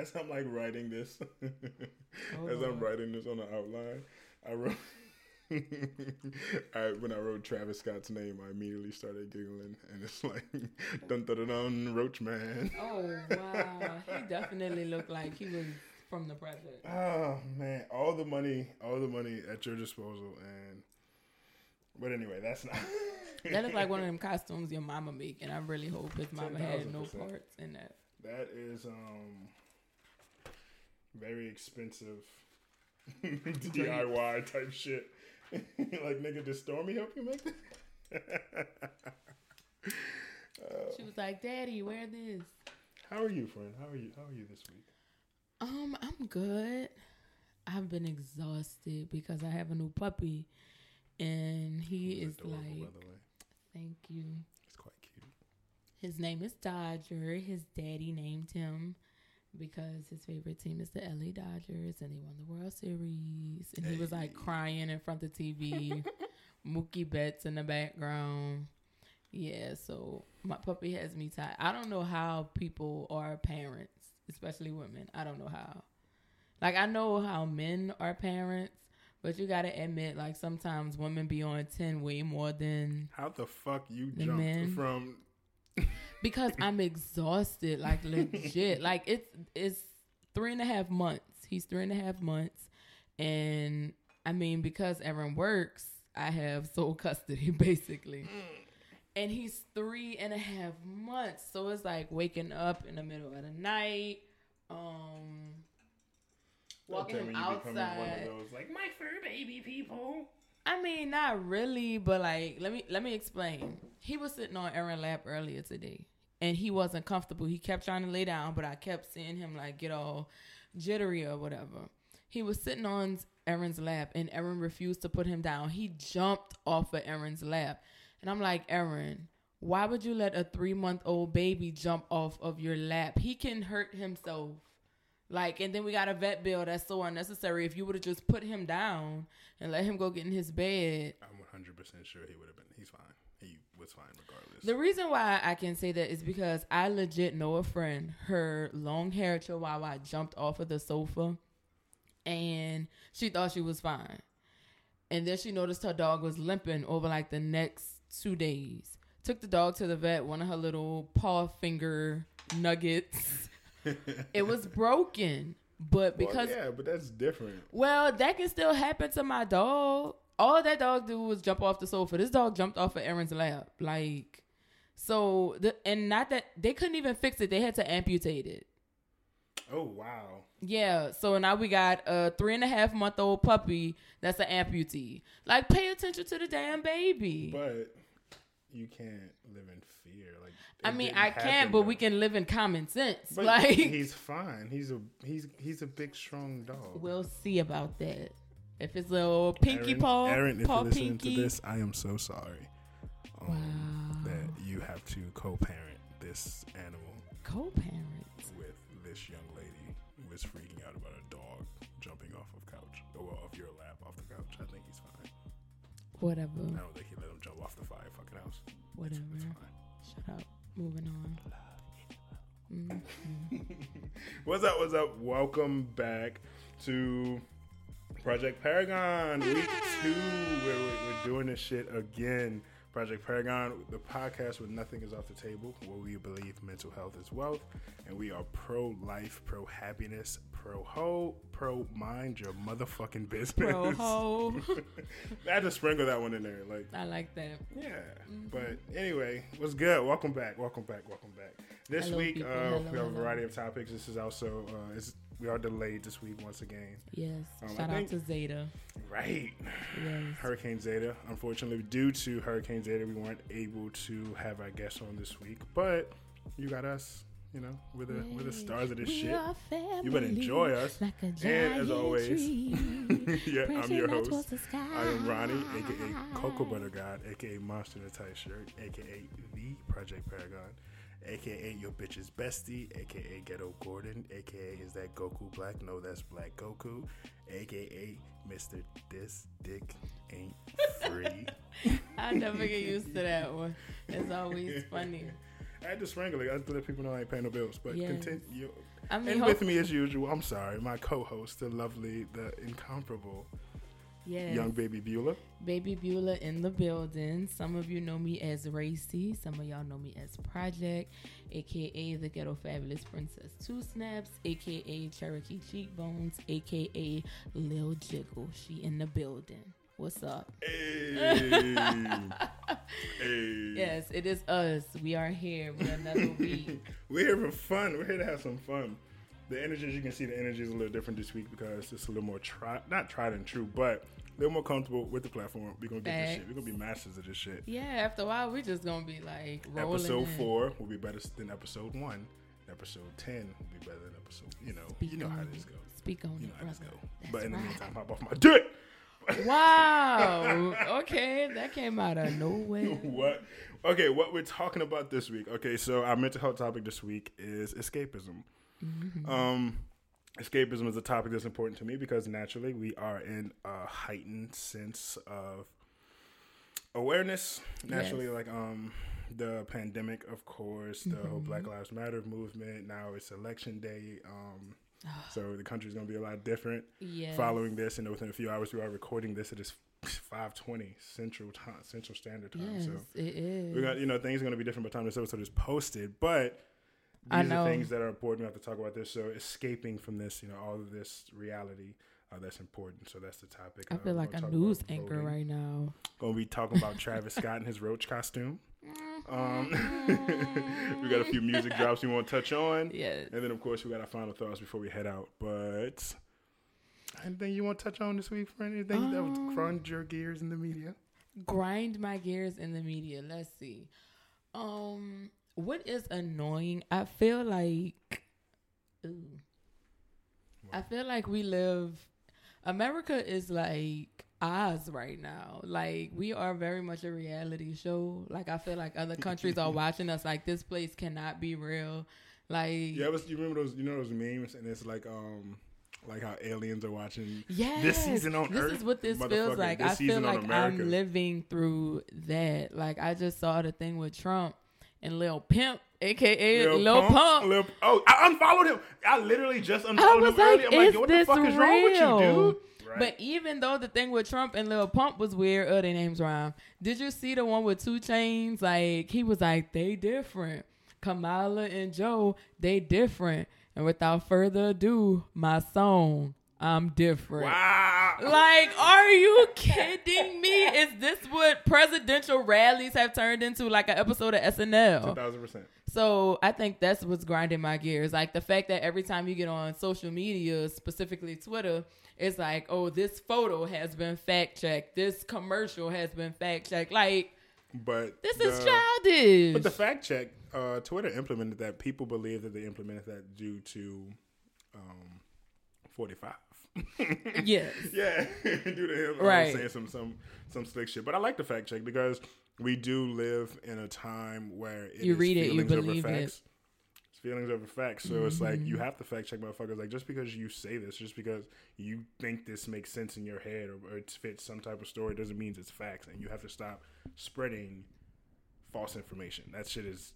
as I'm like writing this, Oh, as I'm writing this on the outline, I wrote. I, when I wrote Travis Scott's name, I immediately started giggling, and it's like dun dun dun, dun Roach Man. Oh wow, he definitely looked like he was from the project. Oh man, all the money, all the money at your disposal, and but anyway, that's not. That looked like one of them costumes your mama make, and I really hope his mama had no 10,000%. parts in that. That is um very expensive DIY type shit. like nigga, did Stormi help you make that? She was like, "Daddy, wear this." How are you, friend? How are you? How are you this week? Um, I'm good. I've been exhausted because I have a new puppy, and he He's is adorable, like, by the way. "Thank you." It's quite cute. His name is Dodger. His daddy named him because his favorite team is the LA Dodgers and he won the World Series. And he was like crying in front of the TV. Mookie Betts in the background. Yeah, so my puppy has me tied. I don't know how people are parents, especially women. I don't know how. Like I know how men are parents, but you gotta admit, like sometimes women be on ten way more than How the fuck you jumped men. from? Because I'm exhausted, like legit. like it's it's three and a half months. He's three and a half months, and I mean because Aaron works, I have sole custody basically. And he's three and a half months, so it's like waking up in the middle of the night, um, walking him tell me you becoming outside. Those like my fur baby people. I mean, not really, but like, let me let me explain. He was sitting on Aaron lap earlier today, and he wasn't comfortable. He kept trying to lay down, but I kept seeing him like get all jittery or whatever. He was sitting on Aaron's lap, and Aaron refused to put him down. He jumped off of Aaron's lap, and I'm like, Aaron, why would you let a three month old baby jump off of your lap? He can hurt himself. Like, and then we got a vet bill that's so unnecessary. If you would have just put him down and let him go get in his bed. I'm 100 percent sure he would have been. He's fine. He was fine regardless. The reason why I can say that is because I legit know a friend. Her long haired chihuahua jumped off of the sofa and she thought she was fine. And then she noticed her dog was limping over like the next two days. Took the dog to the vet, one of her little paw finger nuggets. It was broken. But Well, because yeah, but that's different. Well, that can still happen to my dog. All that dog did was jump off the sofa. This dog jumped off of Aaron's lap. Like, so the and not that they couldn't even fix it. They had to amputate it. Oh wow. Yeah. So now we got a three and a half month old puppy that's an amputee. Like, pay attention to the damn baby. But you can't live in I mean, I can, but we can live in common sense. But like, he's fine. He's a he's he's a big strong dog. we'll see about that. If it's little pinky Aaron, paw, Aaron, if paw you're listening pinky. to this, I am so sorry um, Wow. that you have to co-parent this animal Co-parent with this young lady who is freaking out about a dog jumping off of couch or well, off your lap off the couch. I think he's fine. Whatever. I don't think he let him jump off the fire fucking house. Whatever. It's fine. Shut up. Moving on. Mhm. What's up? What's up? Welcome back to Project Paragon week two. We're, we're doing this shit again. Project Paragon, the podcast where nothing is off the table, where we believe mental health is wealth, and we are pro life, pro happiness, pro ho, pro mind your motherfucking business. Pro ho. I had to sprinkle that one in there, like. I like that. Yeah, Mm-hmm. but anyway, what's good? Welcome back, welcome back, welcome back. This Hello, week, uh, Hello, we have a variety of topics. This is also uh, it's, we are delayed this week once again. Yes. Um, Shout out to Zeta. Right, Yes. Hurricane Zeta. Unfortunately, due to Hurricane Zeta, we weren't able to have our guests on this week. But you got us. You know, we're the we're the stars of this We shit. You better enjoy us. Like And as always, yeah, I'm your host. towards the sky. I am Ronnie, aka Cocoa Butter God, aka Monster in a Tight Shirt, aka The Project Paragon, aka your bitch's bestie, aka Ghetto Gordon, aka is that Goku Black? No, that's Black Goku, aka Mr. This Dick Ain't Free. I never get used to that one. It's always funny. I just wrangle it. I to let people know I ain't paying no bills. But Yes. continue. I mean, and hope- with me as usual, I'm sorry, my co-host, the lovely, the incomparable yes. young baby Beulah. Baby Beulah in the building. Some of you know me as Racy. Some of y'all know me as Project, aka the Ghetto Fabulous Princess Two Snaps, aka Cherokee Cheekbones, aka Lil Jiggle. She in the building. What's up? Hey, hey. Yes, it is us. We are here with another week. We're here for fun. We're here to have some fun. The energy, as you can see, the energy is a little different this week because it's a little more tried, not tried and true, but a little more comfortable with the platform. We're gonna get this shit. We're gonna be masters of this shit. Yeah, after a while, we're just gonna be like rolling. Episode in. four will be better than episode one. Episode ten will be better than episode. You know, Speak you know how this goes. Speak on You know it, how this brother. go. That's But in the meantime, hop off my dick. Wow. okay, that came out of nowhere. what? Okay, what we're talking about this week. Okay, so our mental health topic this week is escapism. Mm-hmm. Um, escapism is a topic that's important to me because naturally we are in a heightened sense of awareness. Naturally, Yes. like um, the pandemic, of course, the whole Mm-hmm. Black Lives Matter movement. Now it's election day. Um, so the country's gonna be a lot different Yeah. following this, and within a few hours we are recording this. It is five twenty Central Time, Central Standard Time. Yes, So it is. we got you know things are going to be different by the time this episode is posted, but I are know. things that are important. We have to talk about this. So escaping from this, you know, all of this reality. Uh, that's important. So that's the topic. I Uh, feel we're like a news anchor voting. right now. Gonna be talking about Travis Scott and his roach costume. Um, we got a few music drops we want to touch on, Yes. and then of course we got our final thoughts before we head out. But anything you want to touch on this week for anything that would Um, grind your gears in the media? Grind my gears in the media. Let's see. Um, what is annoying? I feel like, ooh, I feel like we live. America is like Oz right now. Like we are very much a reality show. Like I feel like other countries are watching us. Like this place cannot be real. Like Yeah, was, you remember those? You know those memes, and it's like um, like how aliens are watching Yes. this season on this Earth. This is what this feels like. I feel like I'm living through that. Like I just saw the thing with Trump and Lil Pimp, aka Lil, Pump. Lil- oh, I unfollowed him. I literally just unfollowed him like, earlier. I'm like, yo, what the fuck is wrong with you, dude? Right. But even though the thing with Trump and Lil Pump was weird, oh, their names rhyme. Did you see the one with two chains? Like he was like, they different. Kamala and Joe, they different. And without further ado, my song, I'm different. wow. Like, are you kidding me? Is this what presidential rallies have turned into? Like an episode of SNL? thousand percent. So I think that's what's grinding my gears. Like the fact that every time you get on social media, specifically Twitter, it's like, oh, this photo has been fact checked. This commercial has been fact checked. Like, But this is childish. But the fact check, uh, Twitter implemented that. People believe that they implemented that due to um, forty five. yes. Yeah, due to him Right. saying some some some slick shit. But I like the fact check because we do live in a time where You read it, you feelings over believe it. It's feelings over facts. So it's like Mm-hmm. you have to fact check motherfuckers. Like just because you say this, just because you think this makes sense in your head or, or it fits some type of story, doesn't mean it's facts. And you have to stop spreading false information. That shit is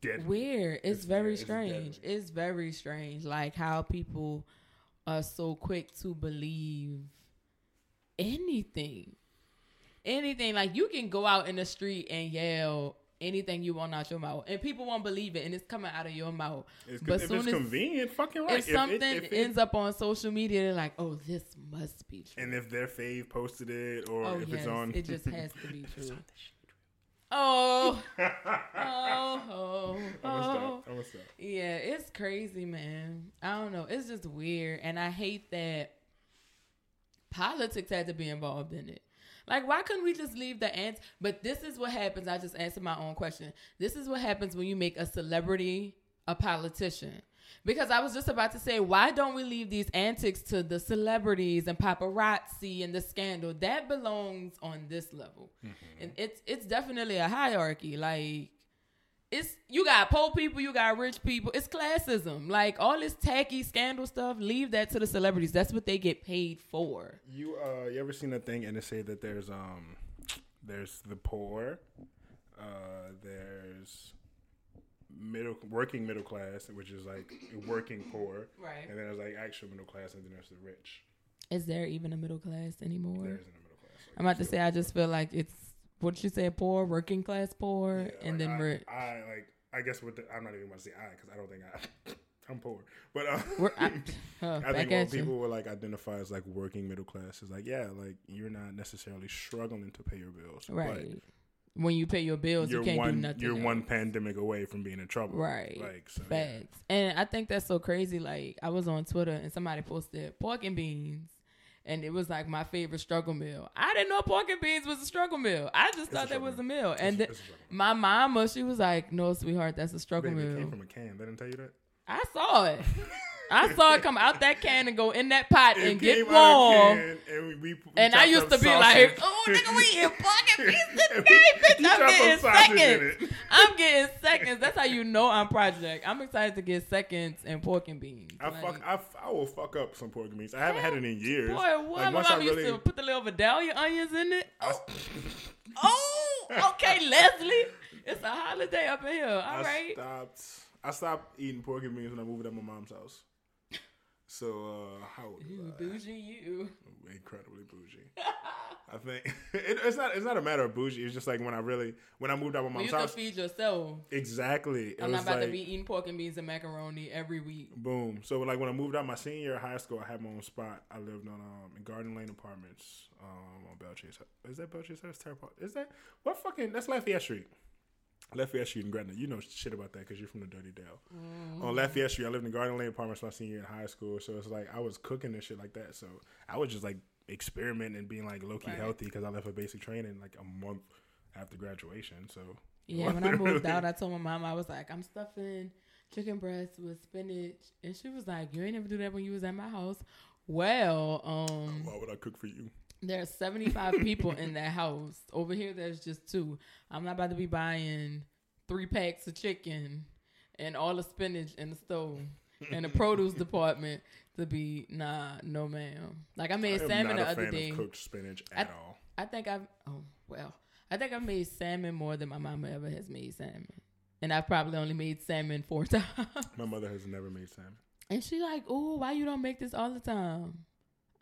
dead. Weird. It's, It's- very it's strange. deadly. It's very strange. Like how people are so quick to believe anything. Anything. Like you can go out in the street and yell anything you want out your mouth. And people won't believe it and it's coming out of your mouth. It's, but if soon it's as convenient, fucking right. if something it, if it- ends up on social media, they're like, "Oh, this must be true." and if their fave posted it, or oh if yes, it's on, it just has to be true. Oh, oh, oh, I'm gonna stop. oh. I'm stop. Yeah, it's crazy, man. I don't know. It's just weird, and I hate that politics had to be involved in it. Like, why couldn't we just leave the ants? But this is what happens. I just answered my own question. This is what happens when you make a celebrity a politician. Because I was just about to say, why don't we leave these antics to the celebrities and paparazzi and the scandal? That belongs on this level, and it's it's definitely a hierarchy. Like it's you got poor people, you got rich people. It's classism. Like all this tacky scandal stuff, leave that to the celebrities. That's what they get paid for. You uh, you ever seen a thing and they say that there's um, there's the poor, uh, there's middle working middle class, which is like working poor, Right. and then there's like actual middle class, and then there's the rich. Is there even a middle class anymore? There isn't a middle class. Like, I'm about to so- say I just feel like it's what you said, poor, working class poor, Yeah, and like, then I, rich. I like. I guess what the, I'm not even going to say I because I don't think I. I'm poor, but uh, We're, I, huh, I think when people will like identify as like working middle class is like yeah, like you're not necessarily struggling to pay your bills, Right. When you pay your bills, You're you can't one do nothing. you're else. one pandemic away from being in trouble, Right. Like so, yeah. And I think that's so crazy. Like I was on Twitter and somebody posted pork and beans. And it was like my favorite struggle meal. I didn't know pork and beans was a struggle meal. I just It's thought that was a meal. meal. It's- And it's a my mama, she was like, "No, sweetheart, that's a struggle Baby, it meal." came from a can. They didn't tell you that. I saw it. I saw it come out that can and go in that pot It and get warm. can, and we, we, we And I used to be sausage. like, "Oh, nigga, we eating pork and beans today, bitch. I'm getting seconds. I'm getting seconds. That's how you know I'm project. I'm excited to get seconds and pork and beans. I Like, fuck. I, I will fuck up some pork and beans. I haven't had it in years. Boy, what? Like, my mom used to put the little Vidalia onions in it. I, oh, oh, okay, Leslie. It's a holiday up in here. All I right. stopped. I stopped eating pork and beans when I moved out my mom's house. So uh, how old Ooh, bougie you. incredibly bougie. I think it, it's not. It's not a matter of bougie. It's just like when I really when I moved out of my Well, you house. feed yourself. Exactly. It I'm not about like to be eating pork and beans and macaroni every week. boom. So like when I moved out my senior year of high school, I had my own spot. I lived on um in Garden Lane Apartments um on Belle Chasse. Is that Belle Chasse? That's terrible. Is that what fucking? That's Lafayette Street. Lafayette Street in Gretna. You know shit about that because you're from the Dirty Dale. On Lafayette Street, I lived in Garden Lane Apartments my senior year in high school. So it's like I was cooking and shit like that. So I was just like experimenting and being like low key Right. healthy because I left for basic training like a month after graduation. So Yeah, when I moved out, I told my mom I was like, I'm stuffing chicken breasts with spinach, and she was like, "You ain't never do that when you was at my house." Well, um, why would I cook for you? There's 75 people in that house. Over here, there's just two. I'm not about to be buying three packs of chicken and all the spinach in the stove and the produce department to be nah, no ma'am. Like I made I salmon not the a other fan day. cooked spinach I- at all. I think I've oh well, I think I've made salmon more than my mama ever has made salmon, and I've probably only made salmon four times. My mother has never made salmon. and she like, oh, why you don't make this all the time?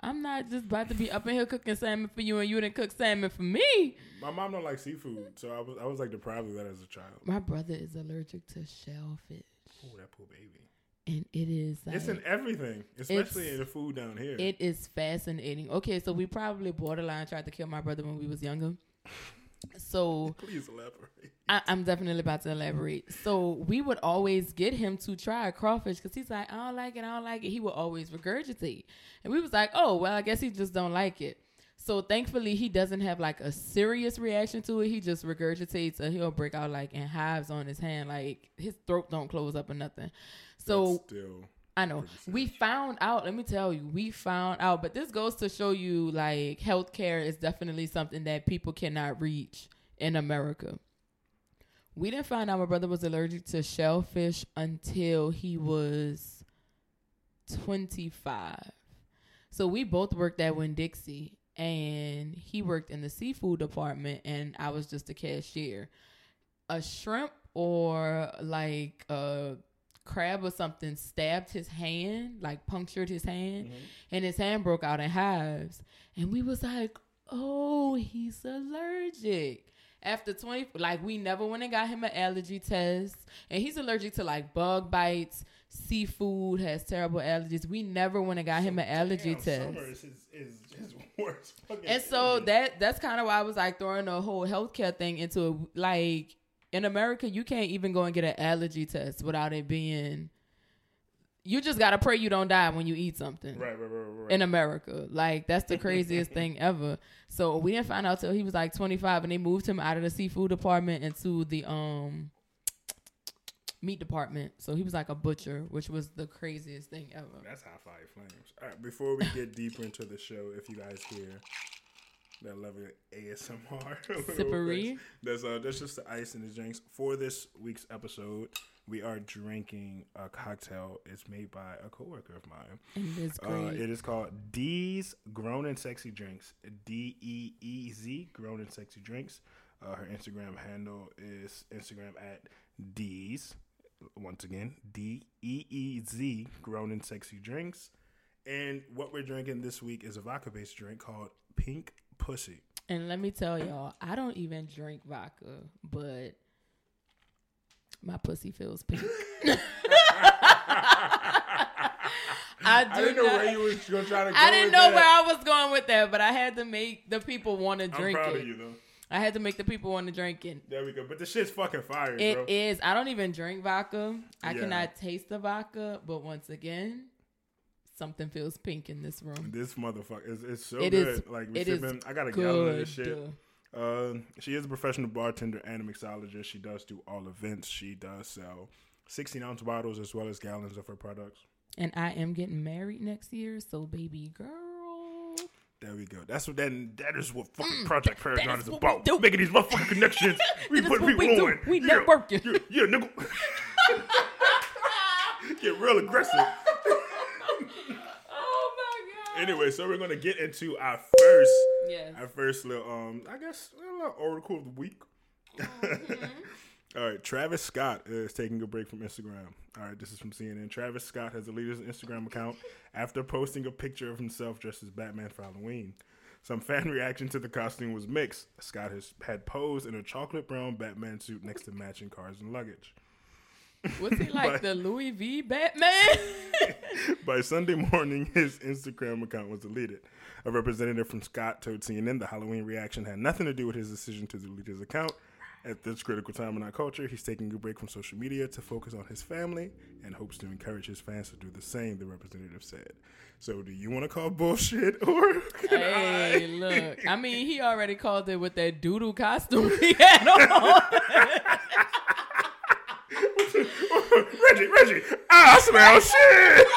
I'm not just about to be up in here cooking salmon for you, and you didn't cook salmon for me. My mom don't like seafood, so I was I was like deprived of that as a child. My brother is allergic to shellfish, Oh, that poor baby. and it is like it's in everything, especially in the food down here. It is fascinating. Okay, so we probably borderline tried to kill my brother when we was younger. So Please elaborate. I, I'm definitely about to elaborate. So we would always get him to try crawfish because he's like, I don't like it, I don't like it. He would always regurgitate, and we was like, oh well, I guess he just don't like it. So thankfully, he doesn't have like a serious reaction to it. He just regurgitates, and he'll break out like in hives on his hand, like his throat don't close up or nothing. So That's still I know. We found out, let me tell you, we found out, but this goes to show you like healthcare is definitely something that people cannot reach in America. We didn't find out my brother was allergic to shellfish until he was 25. So we both worked at Winn Dixie and he worked in the seafood department and I was just a cashier. A shrimp or like a crab or something stabbed his hand, like punctured his hand, mm-hmm. and his hand broke out in hives. And we was like, oh, he's allergic. After 20, like we never went and got him an allergy test. And he's allergic to like bug bites, seafood, has terrible allergies. We never went and got him an allergy Damn, test. Summer is is worst And so that that's kind of why I was like throwing the whole healthcare thing into it. Like in America, you can't even go and get an allergy test without it being. You just gotta pray you don't die when you eat something. right, right, right, right. In America, like that's the craziest thing ever. So we didn't find out till he was like 25, and they moved him out of the seafood department into the um meat department. So he was like a butcher, which was the craziest thing ever. That's high fire flames. All right, before we get deeper into the show, if you guys hear that lovely ASMR, Sippery. That's uh, that's just the ice in the drinks. For this week's episode, we are drinking a cocktail. It's made by a coworker of mine. And it's Uh, great. it is called Deez Grown and Sexy Drinks. D E E Z Grown and Sexy Drinks. Uh, her Instagram handle is Instagram at Deez once again, D E E Z, grown and sexy drinks. And what we're drinking this week is a vodka based drink called Pink Pussy. And let me tell y'all, I don't even drink vodka, but my pussy feels pink. I do I didn't know where you was going to try to go. I didn't know that. where I was going with that, but I had to make the people want to I'm drink proud it. of you, though. I had to make the people want to drink it. There we go. But the shit's fucking fire, It bro. is. I don't even drink vodka. I Yeah. cannot taste the vodka, but once again, something feels pink in this room. This motherfucker is it's so It good. is- like we it is sipping. I got a gallon of this shit. Uh, she is a professional bartender and a mixologist. She does do all events. She does sell 16 ounce bottles as well as gallons of her products. And I am getting married next year, so baby girl. There we go. That's what that that is what fucking Project Paragon is about. do. Making these motherfucking connections. We put people we on. We yeah, networking. Yeah, yeah, nigga. Get real aggressive. Anyway, so we're gonna get into our first Yes. our first little um I guess a little oracle of the week. All right, Travis Scott is taking a break from Instagram. All right, this is from CNN. Travis Scott has deleted his Instagram account after posting a picture of himself dressed as Batman for Halloween. Some fan reaction to the costume was mixed. Scott has had posed in a chocolate brown Batman suit next to matching cars and luggage. Was he like But- the Louis V Batman? By Sunday morning, his Instagram account was deleted. A representative from Scott told CNN the Halloween reaction had nothing to do with his decision to delete his account. At this critical time in our culture, he's taking a break from social media to focus on his family and hopes to encourage his fans to do the same, the representative said. So, do you want to call bullshit or hey, I? look. I mean, he already called it with that doodle costume he had on. Reggie, Reggie, I smell shit.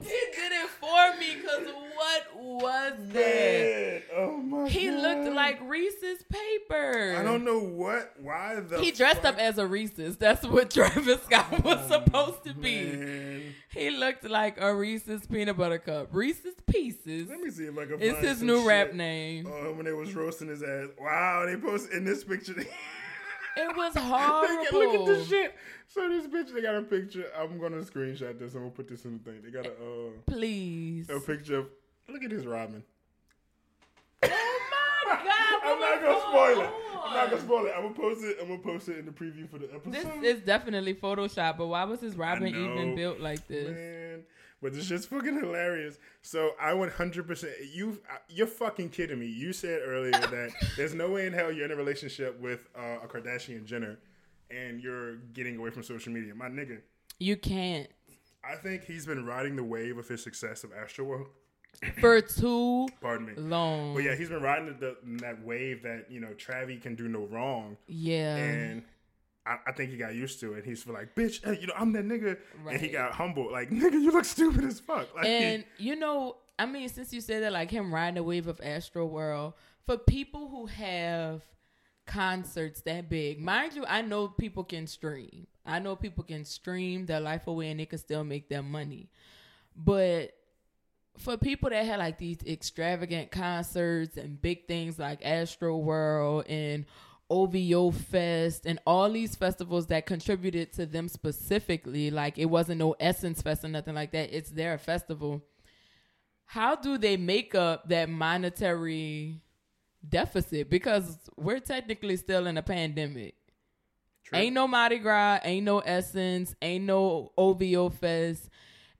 he did it for me because what was that? Oh my He God. looked like Reese's paper. I don't know what, why the He dressed fuck- up as a Reese's. That's what Travis Scott oh, was supposed to be. Man. He looked like a Reese's peanut butter cup. Reese's Pieces Let me see if I can It's his new rap name. Oh, when they was roasting his ass. Wow, they posted in this picture. It was horrible. look at this shit. So this bitch, they got a picture. I'm gonna screenshot this. I'm gonna put this in the thing. They got a uh, Please. a picture of. Look at this Robin. Oh my God! I'm not gonna spoil it. I'm not gonna spoil it. I'm gonna post it. I'm gonna post it in the preview for the episode. This is definitely Photoshop, but why was his Robin even built like this? Man, but this shit's fucking hilarious. So I 100. percent You, you're fucking kidding me. You said earlier that there's no way in hell you're in a relationship with uh, a Kardashian Jenner, and you're getting away from social media. My nigga, You can't. I think he's been riding the wave of his success of Astroworld. For too Pardon me. long. But yeah, he's been riding the, that wave that you know Travi can do no wrong, Yeah. and I, I think he got used to it. He's like, bitch, hey, you know, I'm that nigga, and he got humbled. Like, nigga, you look stupid as fuck. Like, And you know, I mean, since you said that, like him riding the wave of Astro World, for people who have concerts that big, mind you, I know people can stream. I know people can stream their life away and they can still make their money. But for people that had like these extravagant concerts and big things like Astro World and OVO Fest and all these festivals that contributed to them specifically, like it wasn't no Essence Fest or nothing like that. It's their festival. How do they make up that monetary deficit? Because we're technically still in a pandemic. True. Ain't no Mardi Gras, ain't no Essence, ain't no OVO Fest,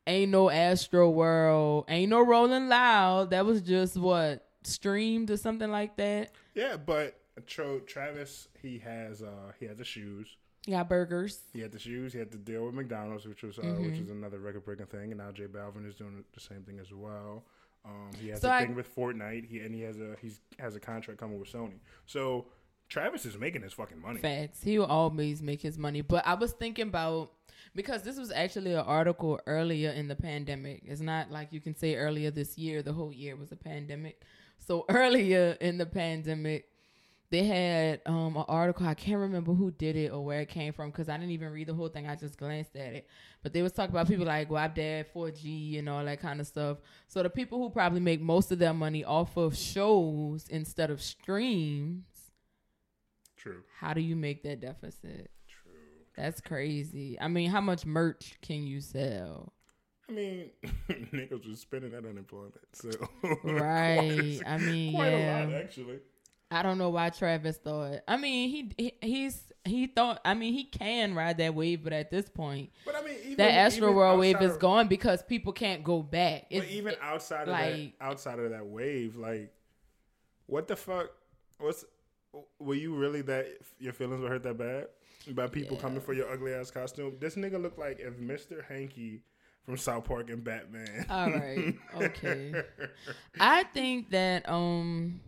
ain't no Astro World, ain't no Rolling Loud. That was just what streamed or something like that. Yeah, but Travis, he has uh he had the shoes. Yeah, burgers. He had the shoes. He had to deal with McDonald's, which was uh, Mm-hmm. which is another record breaking thing. And now J Balvin is doing the same thing as well. Um, he has So a I- thing with Fortnite. He and he has a he's has a contract coming with Sony. So Travis is making his fucking money. Facts. He will always make his money. But I was thinking about because this was actually an article earlier in the pandemic. It's not like you can say earlier this year. The whole year was a pandemic. So earlier in the pandemic, they had um an article. I can't remember who did it or where it came from because I didn't even read the whole thing. I just glanced at it. But they was talking about people like Dad, 4G, and all that kind of stuff. So the people who probably make most of their money off of shows instead of streams True. how do you make that deficit? True. That's crazy. I mean, how much merch can you sell? I mean, niggas was spending that unemployment, so Right. I mean, quite yeah. a lot actually. I don't know why Travis thought. I mean, he, he he's he thought. I mean, he can ride that wave, but at this point, But I mean, even that Astro World wave is of- gone because people can't go back. But It's, even outside of like- that, outside of that wave, like, what the fuck? What's were you really that? Your feelings were hurt that bad by people Yeah. coming for your ugly ass costume? This nigga looked like if Mister Hankey from South Park and Batman. All right. Okay. I think that um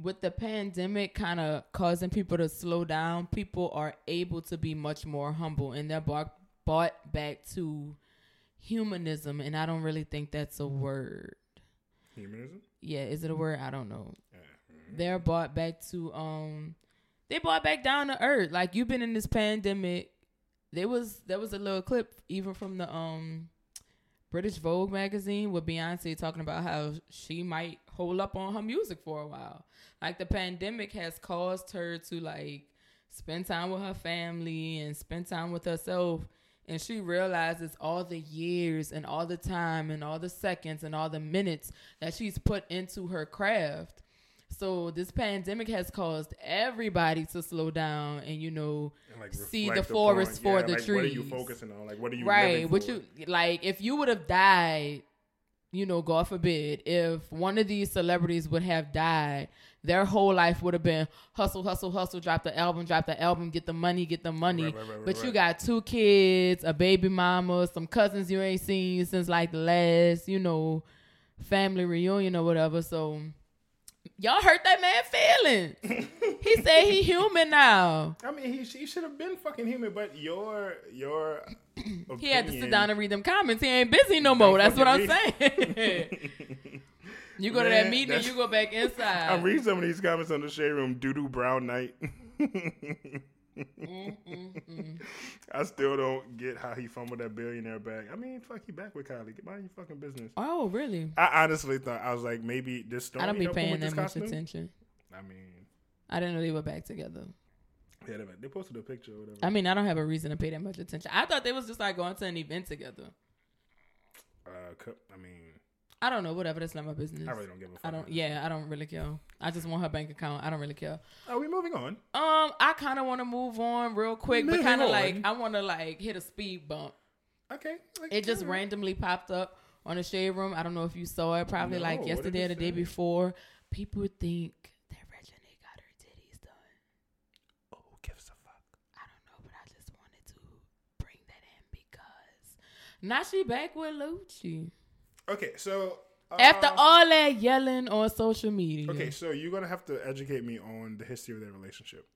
with the pandemic kind of causing people to slow down, people are able to be much more humble and they're brought, brought back to humanism and I don't really think that's a word. Humanism. Yeah, is it a word? I don't know. Yeah. They're brought back to um they brought back down to earth. Like you've been in this pandemic. There was there was a little clip even from the um British Vogue magazine with Beyonce talking about how she might hold up on her music for a while. Like the pandemic has caused her to like spend time with her family and spend time with herself and she realizes all the years and all the time and all the seconds and all the minutes that she's put into her craft. So this pandemic has caused everybody to slow down and you know And, like, see the forest upon- for yeah, the like, trees. What are you focusing on? Like, what are you right what you like if you would have died you know god forbid if one of these celebrities would have died their whole life would have been hustle hustle hustle drop the album drop the album get the money get the money. Right, right, right, but you got two kids a baby mama some cousins you ain't seen since like the last you know family reunion or whatever. So y'all hurt that man feelings he said he human now I mean, he, he should have been fucking human, but your your He had to sit down and read them comments. He ain't busy no more. That's what I'm saying. you go to that meeting, you go back inside. I'm reading some of these comments on the shade room. Doo doo brown night. I still don't get how he fumbled that billionaire bag. I mean, fuck, he back with Kylie. Get mind your fucking business. oh, really? I honestly thought I was like, maybe this story. I don't be paying that much attention. I mean, I didn't know they were back together. yeah, they, they posted a picture or whatever. I mean, I don't have a reason to pay that much attention. I thought they was just like going to an event together. Uh, I mean, I don't know. Whatever. That's not my business. I really don't give a fuck. I don't. Yeah, I don't really care. I just want her bank account. I don't really care. Are we moving on? Um, I kind of want to move on real quick, but kind of like I want to like hit a speed bump. Okay. like, It just randomly popped up on the shade room. I don't know if you saw it. Probably No, like yesterday or the day before. People think that Reginae got her titties done. Oh, who gives a fuck? I don't know, but I just wanted to bring that in because now she back with Lucci. Okay, so uh, After all that yelling on social media, Okay, so you're gonna have to educate me on the history of their relationship.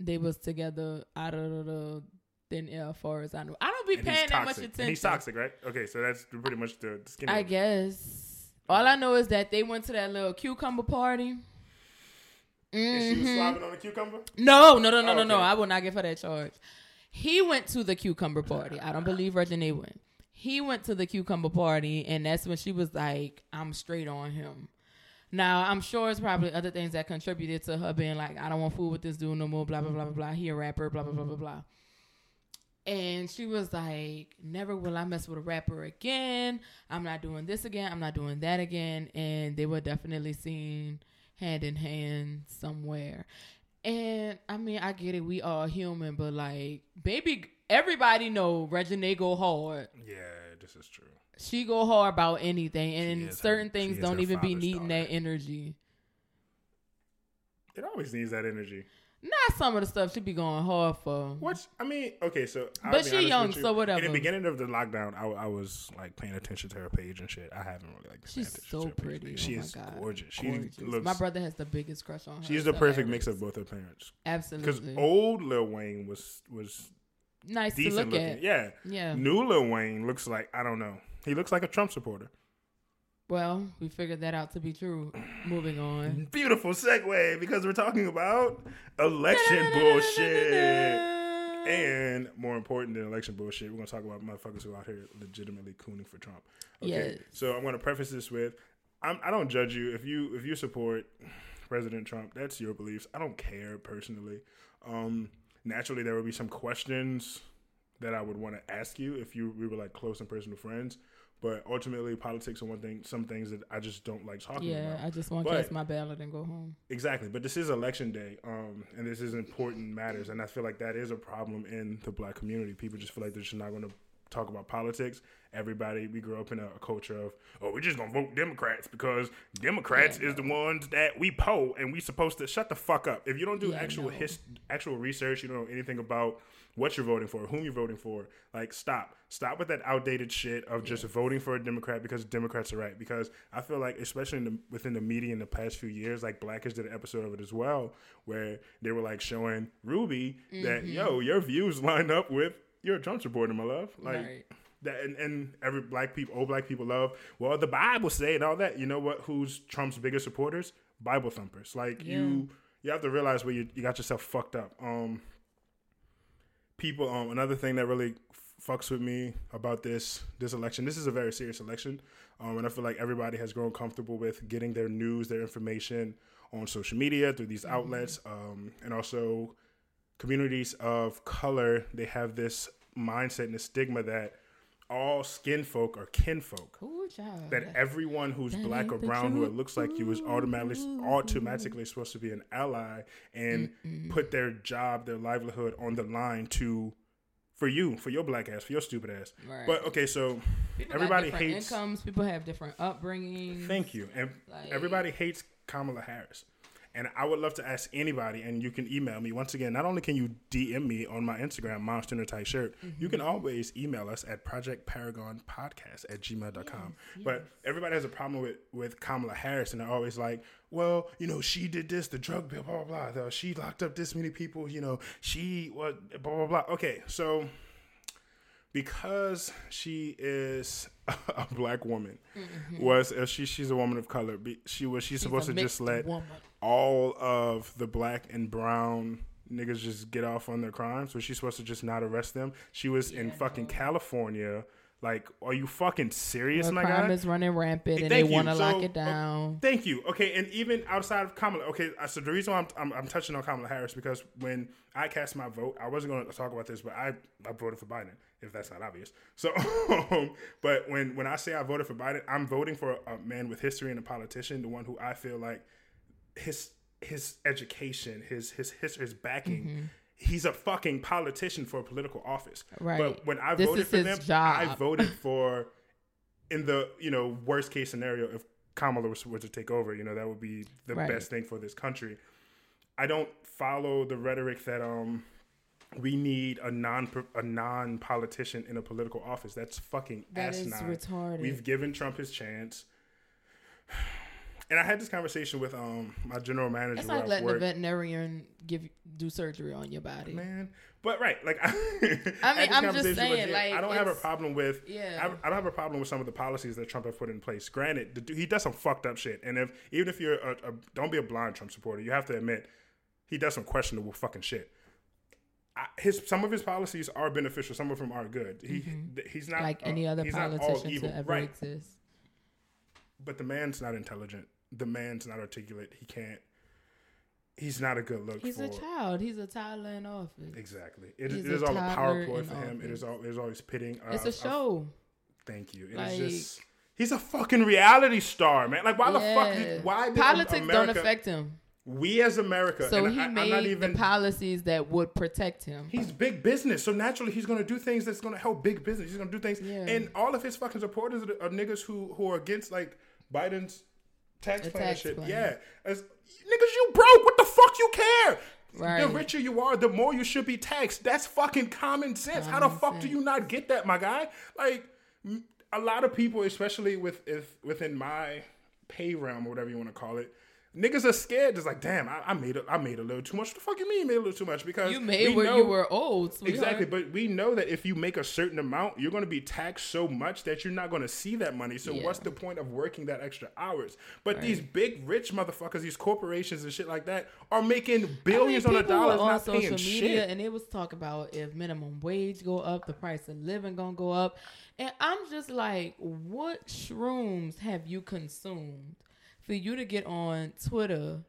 they was together out of the thin air as far as I know. I don't be And paying that much attention. And he's toxic, right? Okay, so that's pretty much the, the skinny. I guess. All I know is that they went to that little cucumber party. And she was Mhm. slobbing on a cucumber. No, no, no, no, Oh, no, no. I will not give her that charge. He went to the cucumber party. I don't believe Reginae went. He went to the cucumber party, and that's when she was like, "I'm straight on him." Now I'm sure it's probably other things that contributed to her being like, "I don't want food with this dude no more." Blah blah blah blah blah. He a rapper. Blah blah blah blah blah. And she was like, "Never will I mess with a rapper again. I'm not doing this again. I'm not doing that again." And they were definitely seen hand in hand somewhere. And I mean, I get it. We are human, but like, baby, everybody know Reginae go hard. Yeah, this is true. She go hard about anything, and certain her- things don't even be needing daughter. that energy. It always needs that energy. Not some of the stuff she be going hard for. Which I mean, okay, so I'll But she young, you. so whatever. In the beginning of the lockdown, I, I was like paying attention to her page and shit. I haven't really like. She's so her page. pretty. Oh she oh is gorgeous. She Gorgeous. looks. My brother has the biggest crush on her. She's the perfect mix of both her parents. Absolutely. Because old Lil Wayne was was nice to look looking. at. Yeah. Yeah. New Lil Wayne looks like I don't know. He looks like a Trump supporter. Well, we figured that out to be true. Moving on. Beautiful segue because we're talking about election bullshit. And more important than election bullshit, we're gonna talk about motherfuckers who are out here legitimately cooning for Trump. Okay, Yes. so I'm gonna preface this with, I'm, I don't judge you if you if you support President Trump. That's your beliefs. I don't care personally. Um, naturally there would be some questions that I would want to ask you if you we were like close and personal friends. But ultimately, politics are one thing. Some things that I just don't like talking Yeah, about. Yeah, I just want to cast my ballot and go home. Exactly, but this is election day, um, and this is important matters, and I feel like that is a problem in the black community. People just feel like they're just not going to talk about politics. Everybody, we grew up in a, a culture of, oh, we're just gonna vote Democrats because Democrats Yeah, is the ones that we poll, and we supposed to shut the fuck up. If you don't do Yeah, actual no. his, actual research, you don't know anything about what you're voting for, whom you're voting for. Like, stop, stop with that outdated shit of just voting for a Democrat because Democrats are right. Because I feel like, especially in the, within the media in the past few years, like Blackish did an episode of it as well, where they were like showing Ruby that Mm-hmm. yo, your views line up with you're a Trump supporter, my love. Like Right. that, and, and every black people, old black people love. Well, the Bible say and all that. You know what? Who's Trump's biggest supporters? Bible thumpers. Like you, you have to realize where you, you got yourself fucked up. Um, people. Um, another thing that really fucks with me about this this election. This is a very serious election, um, and I feel like everybody has grown comfortable with getting their news, their information on social media through these outlets, um, and also communities of color. They have this mindset and a stigma that all skin folk are kinfolk Ooh, child. that everyone who's That black or brown who it looks like you is automatically automatically supposed to be an ally and put their job, their livelihood on the line to for you, for your black ass, for your stupid ass. Right. But okay, so People everybody different hates. incomes. People have different upbringings. Thank you, and Like- everybody hates Kamala Harris. And I would love to ask anybody, and you can email me. Once again, not only can you DM me on my Instagram, Monster in a Tight Shirt, you can mm-hmm. always email us at projectparagonpodcast at gmail.com. But everybody has a problem with, with Kamala Harris, and they're always like, well, you know, she did this, the drug bill, blah, blah, blah. She locked up this many people, you know, she, what, blah, blah, blah. Okay, so because she is a black woman, was uh, she she's a woman of color. Be, she was she's, She's supposed to just let woman. all of the black and brown niggas just get off on their crimes. Was she supposed to just not arrest them? She was in fucking California. Like, are you fucking serious, Where my crime guy? is running rampant and Thank they want to lock it down. Thank you. Okay, and even outside of Kamala, okay, uh, so the reason why I'm, I'm, I'm touching on Kamala Harris because when I cast my vote, I wasn't going to talk about this, but I, I voted for Biden, if that's not obvious. So, but when, when I say I voted for Biden, I'm voting for a man with history and a politician, the one who I feel like his his education, his his his, his backing. He's a fucking politician for a political office. Right. But when I This voted for them, job. I voted for in the you know worst case scenario if Kamala was, were to take over, you know that would be the Right. best thing for this country. I don't follow the rhetoric that um we need a non a non politician in a political office. That's fucking That is asinine. retarded. We've given Trump his chance. And I had this conversation with um my general manager. It's like letting a veterinarian give do surgery on your body. man. But right, like I, I mean, I'm just saying, him. like, I don't have a problem with. Yeah. I, I don't have a problem with some of the policies that Trump has put in place. Granted, the, he does some fucked up shit, and if even if you're a, a don't be a blind Trump supporter, you have to admit he does some questionable fucking shit. I, his some of his policies are beneficial, some of them are good. He th- he's not Mm-hmm. like uh, any other he's not all politician to ever right? exist. But the man's not intelligent. The man's not articulate. He can't. He's not a good look He's for. a child. He's a toddler in office. Exactly. It, it is a all a power ploy for him. It is all. There's always pitting. Uh, It's a show. Thank you. It is Like- just. He's a fucking reality star, man. Like, why the fuck? Did, why did Politics America, don't affect him. We as America. So and he I, I'm made not even. the policies that would protect him. He's big business, so naturally he's going to do things that's going to help big business. He's going to do things, Yeah. and all of his fucking supporters are, are niggas who who are against like Biden's tax plan tax shit. plan. Yeah, as niggas, you broke. What the fuck you care? The richer you are, the more you should be taxed. That's fucking common sense. How the Common fuck do you not get that, my guy? Like a lot of people, especially with if within my pay realm or whatever you want to call it. Niggas are scared. Just like, damn, I, I made a, I made a little too much. What the fuck you mean you made a little too much? Because You made we where know- you were old. Sweetheart. Exactly, but we know that if you make a certain amount, you're going to be taxed so much that you're not going to see that money. So Yeah. what's the point of working that extra hours? But these big rich motherfuckers, these corporations and shit like that, are making billions I mean, on a dollar, not social paying media, shit. and it was talk about if minimum wage go up, the price of living gonna go up, and I'm just like, what shrooms have you consumed for you to get on Twitter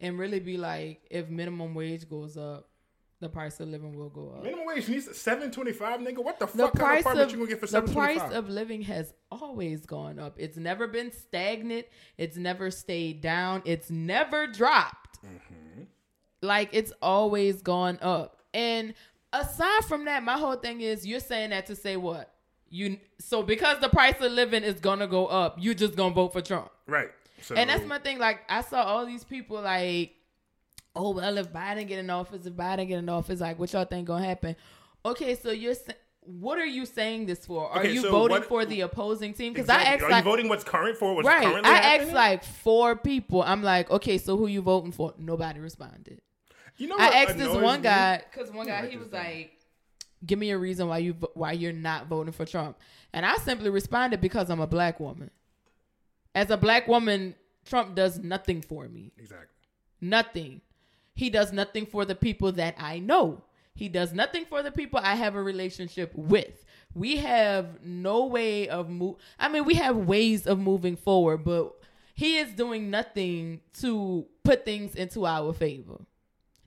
and really be like, if minimum wage goes up, The price of living will go up. Minimum wage needs seven twenty five, nigga. What the, The fuck kind price of apartment of you gonna get for seven twenty five? the price of living has always gone up. It's never been stagnant. It's never stayed down. It's never dropped. Mm-hmm. Like it's always gone up. And aside from that, my whole thing is you're saying that to say what? You so because the price of living is gonna go up, you just gonna vote for Trump. Right. So, And that's my thing. Like I saw all these people like, oh well, if Biden get in office, if Biden get in office, like what y'all think gonna happen? Okay, so you're what are you saying this for? Are Okay, you so voting what- for the opposing team? Because Exactly. I asked Are like you voting what's current for what's right, currently I happening? asked like four people. I'm like, okay, so who you voting for? Nobody responded. you know what I asked this one guy because one guy he was like, "Give me a reason why you why you're not voting for Trump," and I simply responded because I'm a black woman. As a black woman, Trump does nothing for me. Exactly. Nothing. He does nothing for the people that I know. He does nothing for the people I have a relationship with. We have no way of move. I mean, we have ways of moving forward, but he is doing nothing to put things into our favor.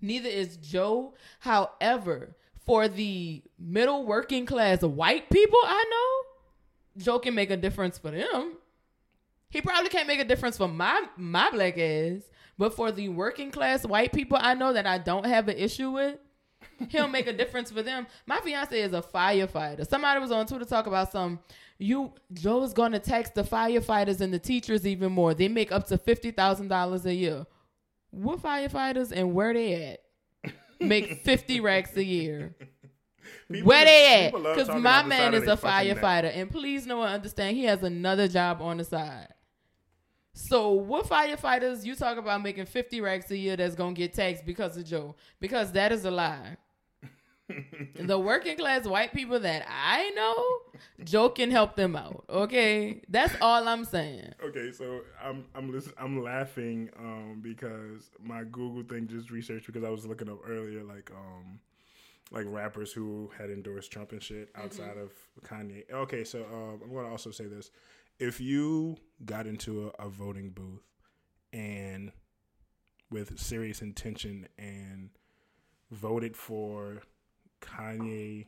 Neither is Joe. However, for the middle working class white people I know, Joe can make a difference for them. He probably can't make a difference for my my black ass, but for the working class white people I know that I don't have an issue with, he'll make a difference for them. My fiance is a firefighter. Somebody was on Twitter talk about some. You Joe's gonna tax the firefighters and the teachers even more. They make up to fifty thousand dollars a year. What firefighters and where they at? Make fifty racks a year. People- Where they at? Because my man is a firefighter, and please know and understand he has another job on the side. So what firefighters you talk about making fifty racks a year that's gonna get taxed because of Joe? Because that is a lie. the working class white people that I know, Joe can help them out. Okay, that's all I'm saying. Okay, so I'm I'm listen, I'm laughing um, because my Google thing just researched because I was looking up earlier like um like rappers who had endorsed Trump and shit outside of Kanye. Okay, so um, I'm to also say this: if you got into a, a voting booth and with serious intention and voted for Kanye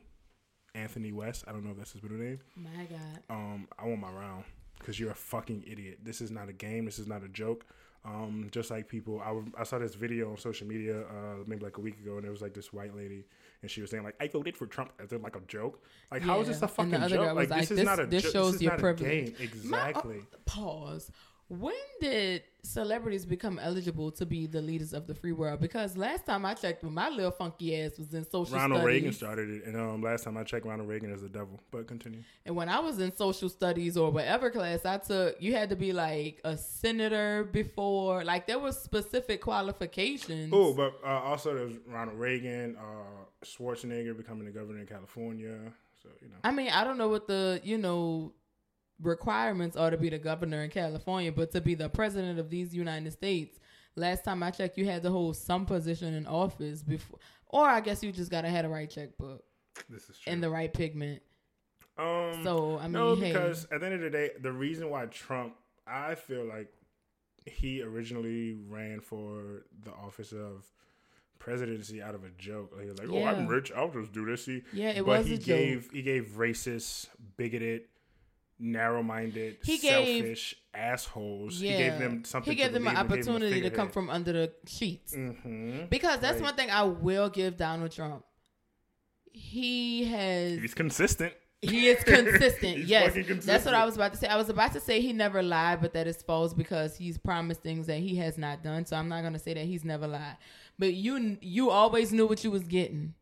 Anthony West, I don't know if that's his middle name My God. um, I want my round because you're a fucking idiot. This is not a game. This is not a joke. Um, just like people, I, w- I saw this video on social media uh, maybe like a week ago, and it was like this white lady, and she was saying like, "I voted for Trump," as if like a joke. Like, how is this a fucking joke? Like, was this like, is not a this jo- shows this is your privilege. A game. My- oh, Exactly. pause. When did celebrities become eligible to be the leaders of the free world? Because last time I checked, when my little funky ass was in social studies. Ronald studies, Reagan started it, and um, last time I checked, Ronald Reagan is the devil. But continue. and when I was in social studies or whatever class I took, you had to be like a senator before. Like there was specific qualifications. Oh, but uh, also there's Ronald Reagan, uh, Schwarzenegger becoming the governor in California. So you know. I mean, I don't know what the you know requirements are to be the governor in California, but to be the president of these United States, last time I checked, you had to hold some position in office before, or I guess you just gotta have the right checkbook This is true. and the right pigment. um, So I mean, no, hey, because at the end of the day, the reason why Trump, I feel like he originally ran for the office of presidency out of a joke. Like, he was like, "Oh, I'm rich. I'll just do this." See, yeah, it but was he a joke. gave he gave racist, bigoted, narrow-minded, He gave- selfish assholes. yeah, He gave them something. He gave to them an gave them opportunity to come from under the sheets. Mhm. Because that's Right. one thing I will give Donald Trump. He has He's consistent. He is consistent. Yes, fucking that's what. I was about to say. I was about to say he never lied, but that is false because he's promised things that he has not done. So I'm not gonna say that he's never lied. But you, you always knew what you was getting.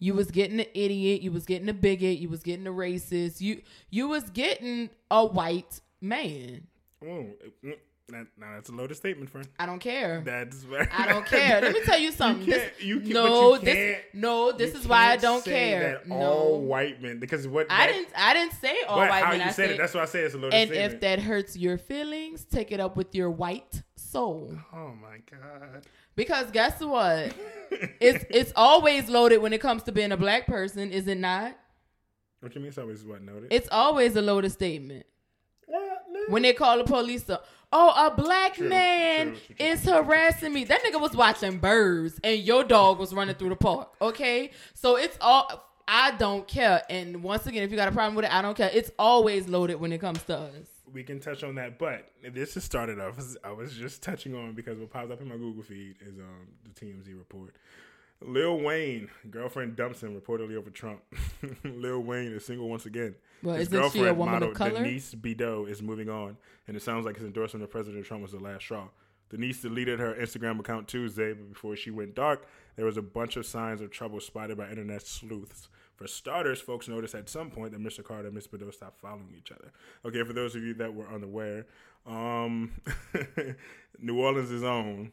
You was getting an idiot. You was getting a bigot. You was getting a racist. You, you was getting a white man. Oh, mm, that, now that's a loaded statement, friend. I don't care. That's. I don't care. Let me tell you something. You can't- you can't- no, you this no, this is why I don't say care. That no, all white men, because what I didn't. I didn't say all white how men. you I said said it, that's why I say it's a loaded And statement. if that hurts your feelings, take it up with your white soul. oh my god, Because guess what? it's it's always loaded when it comes to being a black person, is it not? what you mean? It's always what noted. It's always a loaded statement. What? No. When they call the police up, Oh, a black True, man true, true, is harassing me. That nigga was watching birds and your dog was running through the park. Okay? So it's all I don't care. And once again, if you got a problem with it, I don't care. It's always loaded when it comes to us. We can touch on that, but this is started off. I was just touching on because what pops up in my Google feed is um the TMZ report. Lil Wayne girlfriend dumps him reportedly over Trump. Lil Wayne is single once again. Well, His isn't she a woman model of color? Denise Bidot is moving on, and it sounds like his endorsement of President Trump was the last straw. Denise deleted her Instagram account Tuesday, but before she went dark, there was a bunch of signs of trouble spotted by internet sleuths. For starters, folks noticed at some point that Mr. Carter and Miss Bidot stopped following each other. Okay, for those of you that were unaware, um, New Orleans' own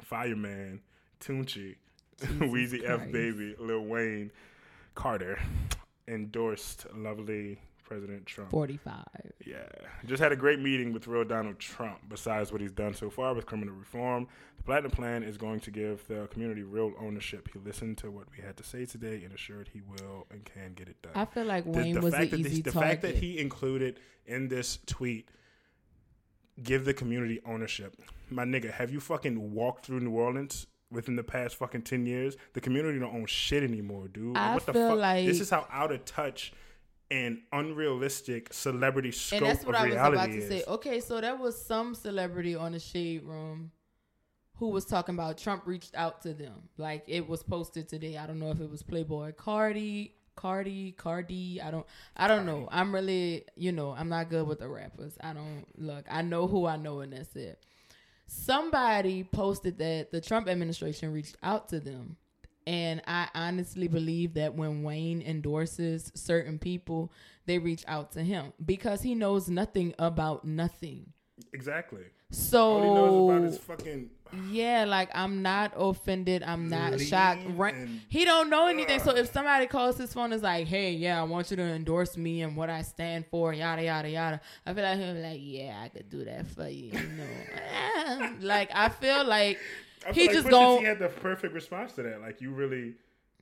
Fireman, Tunechi, Weezy F Baby, Lil Wayne, Carter endorsed lovely President Trump. 45. Yeah, just had a great meeting with real Donald Trump. Besides what he's done so far with criminal reform, the Platinum Plan is going to give the community real ownership. He listened to what we had to say today and assured he will and can get it done. I feel like The- Wayne the, was fact an that easy the target. fact that he included in this tweet, give the community ownership. My nigga, have you fucking walked through New Orleans? Within the past fucking ten years, the community don't own shit anymore, dude. I what the feel fuck? like- this is how out of touch and unrealistic celebrity scope and that's what of I was reality about to is. say. Okay, so there was some celebrity on the shade room who was talking about Trump reached out to them. Like it was posted today. I don't know if it was Playboi Carti, Cardi, Cardi. I don't I don't know. I'm really, you know, I'm not good with the rappers. I don't look. I know who I know and that's it. Somebody posted that the Trump administration reached out to them. And I honestly believe that when Wayne endorses certain people, they reach out to him because he knows nothing about nothing. Exactly. So All he knows about is fucking. yeah, like I'm not offended. I'm not shocked. Right? He don't know anything. So if somebody calls his phone and is like, "Hey, yeah, I want you to endorse me and what I stand for," yada yada yada, I feel like he'll be like, "Yeah, I could do that for you." You know, like I feel like I he like just Pusha go. T had the perfect response to that. Like you really,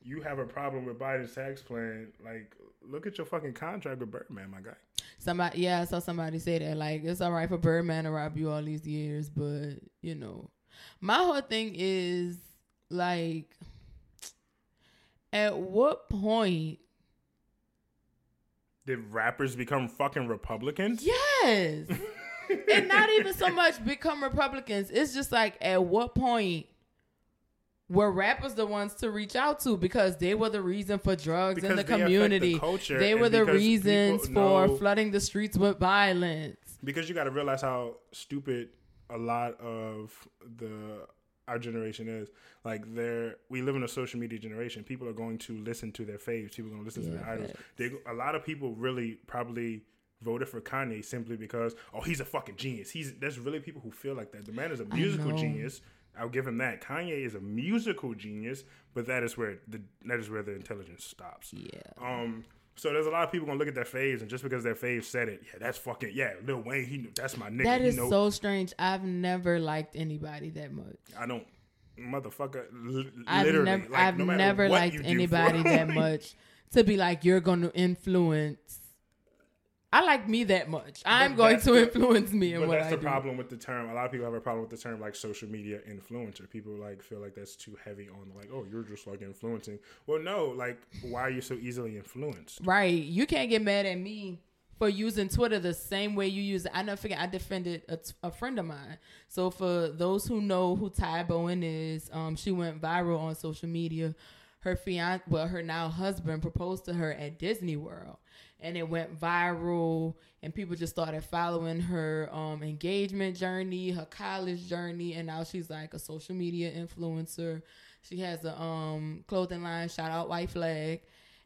you have a problem with Biden's tax plan. Like look at your fucking contract with Birdman, my guy. Somebody, yeah, I saw somebody say that. Like, it's all right for Birdman to rob you all these years, but you know, my whole thing is like, at what point? Did rappers become fucking Republicans? Yes, and not even so much become Republicans. It's just like, at what point? Were rappers the ones to reach out to because they were the reason for drugs in Because the they affect the community? culture they were the reasons for know- flooding the streets with violence. because you got to realize how stupid a lot of the our generation is. Like, they're we live in a social media generation. People are going to listen to their faves. People are going to listen to Yeah, their idols. They, a lot of people really probably voted for Kanye simply because oh he's a fucking genius. He's there's really people who feel like that. The man is a musical genius. I'll give him that. Kanye is a musical genius, but that is where the that is where the intelligence stops. Yeah. Um, so there's a lot of people gonna look at their faves, and just because their fave said it, yeah, that's fucking yeah, Lil Wayne, he knew that's my nigga. That is so strange. I've never liked anybody that much. I don't, motherfucker, li- I've literally, never, like, I've no never liked anybody that much to be like you're going to influence. I like me that much. I'm going to the- influence me in But what that's I the do. problem with the term. A lot of people have a problem with the term like social media influencer. People like feel like that's too heavy on like, oh, you're just like influencing. Well, no, like, why are you so easily influenced? Right. You can't get mad at me for using Twitter the same way you use it. I never forget, I defended a, t- a friend of mine. So for those who know who Ty Bowen is, um, she went viral on social media. Her fiance, well, her now husband proposed to her at Disney World. And it went viral, and people just started following her um, engagement journey, her college journey, and now she's like a social media influencer. She has a um, clothing line, shout out White Flag,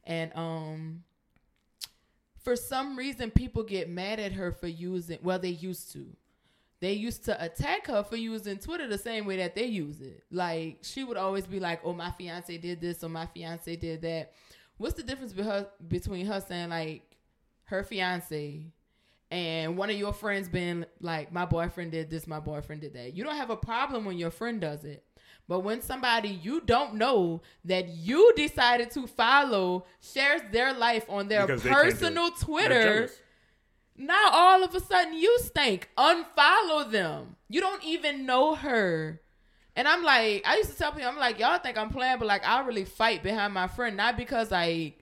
and um, for some reason people get mad at her for using well they used to they used to attack her for using twitter the same way that they use it like she would always be like oh my fiance did this or my fiance did that what's the difference be her, between her saying like her fiance and one of your friends being like my boyfriend did this my boyfriend did that you don't have a problem when your friend does it but when somebody you don't know that you decided to follow shares their life on their Because they can't do it. personal Twitter. Now all of a sudden you stink. Unfollow them. You don't even know her. And I'm like, I used to tell people, I'm like, y'all think I'm playing, but like I really fight behind my friend, not because like,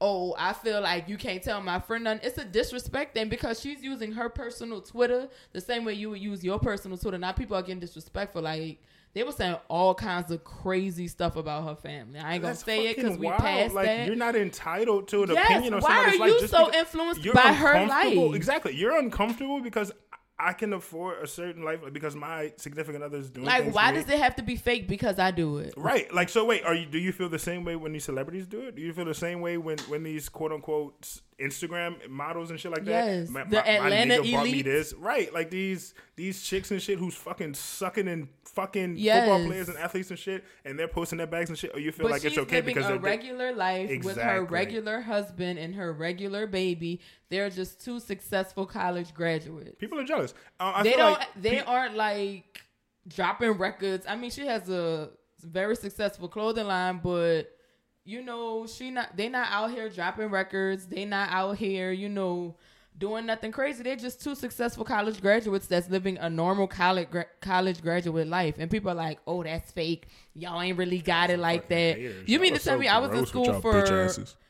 oh, I feel like you can't tell my friend nothing. It's a disrespect thing because she's using her personal Twitter the same way you would use your personal Twitter. Now people are getting disrespectful. Like they were saying all kinds of crazy stuff about her family. I ain't gonna say it because we passed like, that. You're not entitled to an Yes, opinion on why somebody's are life you just so because- influenced by her life? Exactly. You're uncomfortable because I can afford a certain life because my significant other's doing like, why does it have to be fake because I do it? Right. Like, so wait, are you? Do you feel the same way when these celebrities do it? Do you feel the same way when when these quote unquote Instagram models and shit like that? Yes. My, The my- my Atlanta nigga bought me this. Right. Like these these chicks and shit who's fucking sucking and fucking Yes. football players and athletes and shit, and they're posting their bags and shit. Or you feel But like it's okay living because a they're regular life with her regular husband and her regular baby. They're just two successful college graduates. people are jealous. Uh, they don't. like they pe- aren't like dropping records. I mean, she has a very successful clothing line, but you know, she not. They not out here dropping records. They not out here, you know, doing nothing crazy. They're just two successful college graduates that's living a normal college gra- college graduate life. And people are like, "Oh, that's fake. Y'all ain't really got it like that." haters. You mean to tell so me I was in school for?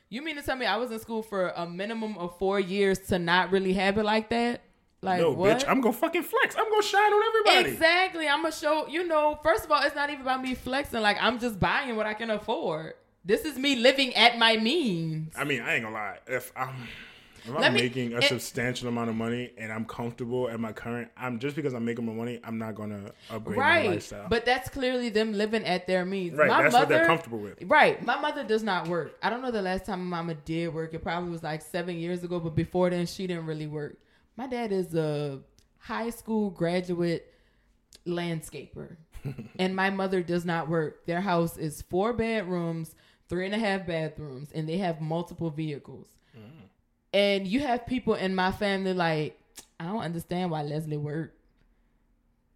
You mean to tell me I was in school for a minimum of four years to not really have it like that? Like no, what? bitch, I'm gonna fucking flex. I'm gonna shine on everybody. Exactly. I'm gonna show. You know, first of all, it's not even about me flexing. Like I'm just buying what I can afford. This is me living at my means. I mean, I ain't gonna lie. If I'm if I'm me- making a it- substantial amount of money and I'm comfortable at my current, I'm just because I'm making more money, I'm not gonna upgrade my lifestyle. But that's clearly them living at their means. right, my that's mother, what they're comfortable with. Right. My mother does not work. I don't know the last time my mama did work. It probably was like seven years ago, but before then, she didn't really work. My dad is a high school graduate landscaper, and my mother does not work. Their house is four bedrooms, three and a half bathrooms, and they have multiple vehicles. Mm. And you have people in my family like, I don't understand why Leslie worked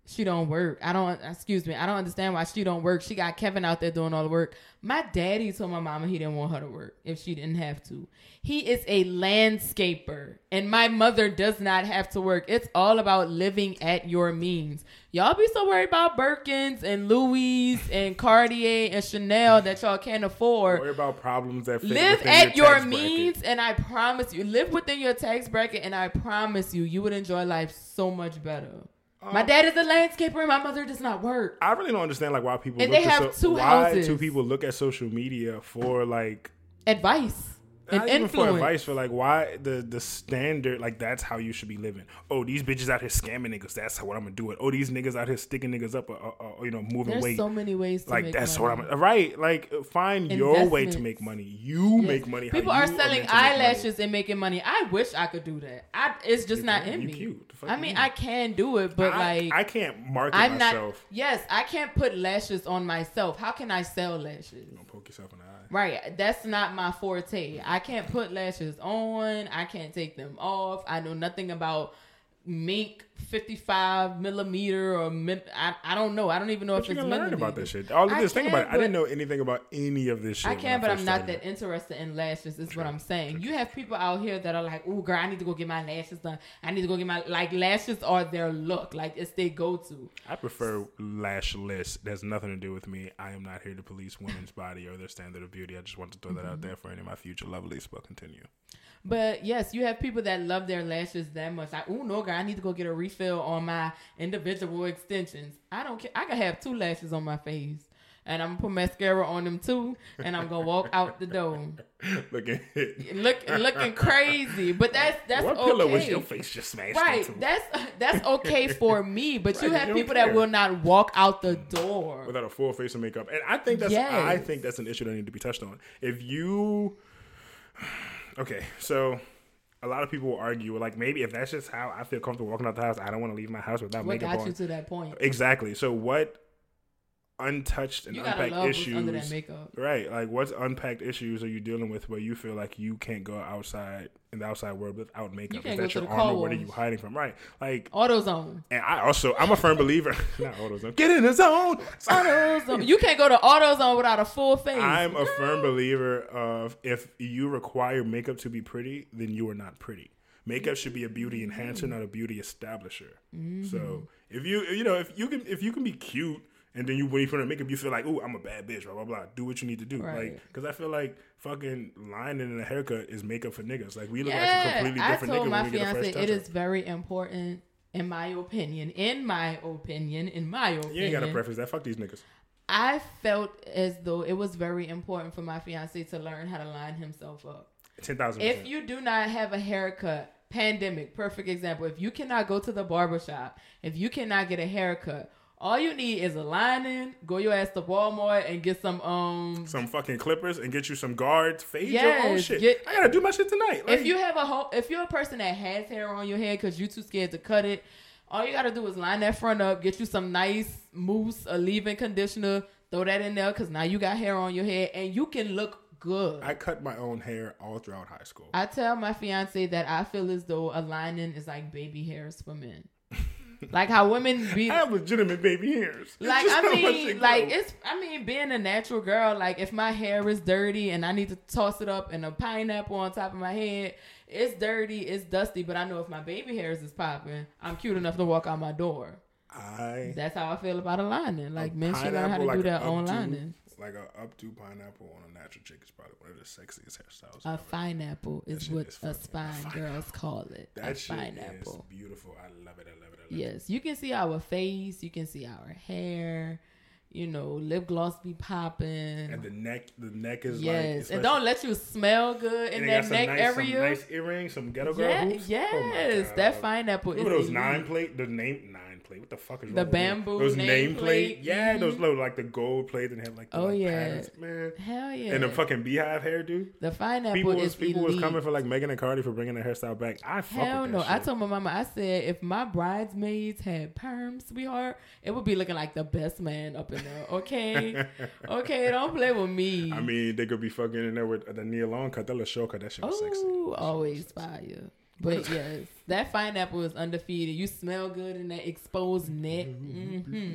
she don't work. I don't excuse me. I don't understand why she don't work. She got Kevin out there doing all the work. My daddy told my mama he didn't want her to work if she didn't have to. He is a landscaper and my mother does not have to work. It's all about living at your means. Y'all be so worried about Birkins and Louis and Cartier and Chanel that y'all can't afford Worry about problems that fit live at your, bracket. means and i promise you live within your tax bracket and i promise you you would enjoy life so much better my Um, dad is a landscaper and my mother does not work I really don't understand like why people And look they have so, two why houses. do people look at social media for like advice and not even for advice for like why the the standard like that's how you should be living. Oh, these bitches out here scamming niggas. That's what I'm gonna do it. Oh, these niggas out here sticking niggas up, or, or, or, you know, moving there's weight. so many ways to like make that's money. what I'm right. Like find your way to make money. You Yes. make money. People are selling meant to make money. eyelashes and making money. I wish I could do that. I it's just You not in me. cute. I mean? I can do it, but I, like I can't market I'm not. myself. Yes, I can't put lashes on myself. How can I sell lashes? You poke yourself in the. Right, that's not my forte. I can't put lashes on. I can't take them off. I know nothing about mink 55 millimeter or min- I, I don't know. I don't even know But if you it's learn about millimeter. that shit. All of this, think about it. I didn't know anything about any of this shit. I can, but I'm not that interested in lashes. Is what I'm saying. You have people out here that are like, "Oh, girl, I need to go get my lashes done. I need to go get my like lashes are their look. Like it's their go to. I prefer lashless. There's nothing to do with me. I am not here to police women's body or their standard of beauty. I just want to throw that Mm-hmm. out there for any of my future lovelies. But continue. But yes, you have people that love their lashes that much. Like, oh no, girl, I need to go get a refill on my individual extensions. I don't care. I can have two lashes on my face, and I'm gonna put mascara on them too, and I'm gonna walk out the door Look at look looking crazy. But that's that's what okay. pillow was your face just smashed Right, into? that's that's okay for me, but you have you people that will not walk out the mm. door. without a full face of makeup. And I think that's Yes. I think that's an issue that need to be touched on. If you Okay, so a lot of people will argue like maybe if that's just how I feel comfortable walking out the house, I don't want to leave my house without What makeup got on. you to that point? exactly. So what untouched and You unpacked issues under that makeup. Right, like what's unpacked issues are you dealing with where you feel like you can't go outside in the outside world without makeup? can't Is that your armor? What are you hiding from? Right, like, AutoZone. and I also I'm a firm believer. not AutoZone. Get in the zone. AutoZone. you can't go to AutoZone without a full face. I'm a firm believer of if you require makeup to be pretty, then you are not pretty. Makeup should be a beauty enhancer, not a beauty establisher. Mm-hmm. So if you you know if you can if you can be cute and then you when you put on makeup you feel like oh I'm a bad bitch blah blah blah do what you need to do Right. like because I feel like fucking lining in a haircut is makeup for niggas like we look like a completely I different nigga my when we get a fresh fiance it is very important, in my opinion. In my opinion, in my opinion, you ain't got to preface that fuck these niggas I felt as though it was very important for my fiance to learn how to line himself up. ten thousand If you do not have a haircut, pandemic, perfect example. If you cannot go to the barber shop, if you cannot get a haircut, all you need is a lining. Go your ass to Walmart and get some um. some fucking clippers and get you some guards fade your own shit get- I gotta do my shit tonight like, If you have a whole, if you're a person that has hair on your head because you're too scared to cut it, all you gotta do is line that front up, get you some nice mousse, a leave-in conditioner, throw that in there because now you got hair on your head and you can look good. I cut my own hair all throughout high school I tell my fiance that I feel as though a lining is like baby hairs for men. Like how women be I have legitimate baby hairs. It's like I mean like it's I mean being a natural girl like if my hair is dirty and I need to toss it up and a pineapple on top of my head it's dirty it's dusty but I know if my baby hairs is popping I'm cute enough to walk out my door. I that's how I feel about a lining like men should learn how to like do their own lining Like a updo pineapple on a natural chick is probably one of the sexiest hairstyles. a ever. pineapple is what is a spine girls call it a that shit pineapple is beautiful. I love it. I love it. I love it. Yes, you can see our face, you can see our hair, you know, lip gloss be popping. And the neck, the neck is like. yes, and don't let you smell good in that neck nice, area. Some nice earrings, some ghetto girl yeah, hoops. Oh yes, God. that pineapple is Remember those elite. nine plate? The name nine What the fuck is The wrong with bamboo Those name plate. Yeah, Mhm. those little like the gold plate and have like the Oh, like, yeah. patterns, man. Hell yeah, And the fucking beehive hairdo. the pineapple People is was people was coming for like Megan and Cardi for bringing their hairstyle back. I fuck Hell with no! that I told my mama, I said if my bridesmaids had perms, sweetheart, it would be looking like the best man up in there. Okay, okay, don't play with me. I mean, they could be fucking in there with the Nia Long cut. That little short cut. That shit was sexy. Oh, always fire. But yes, that pineapple is undefeated. You smell good in that exposed neck. hmm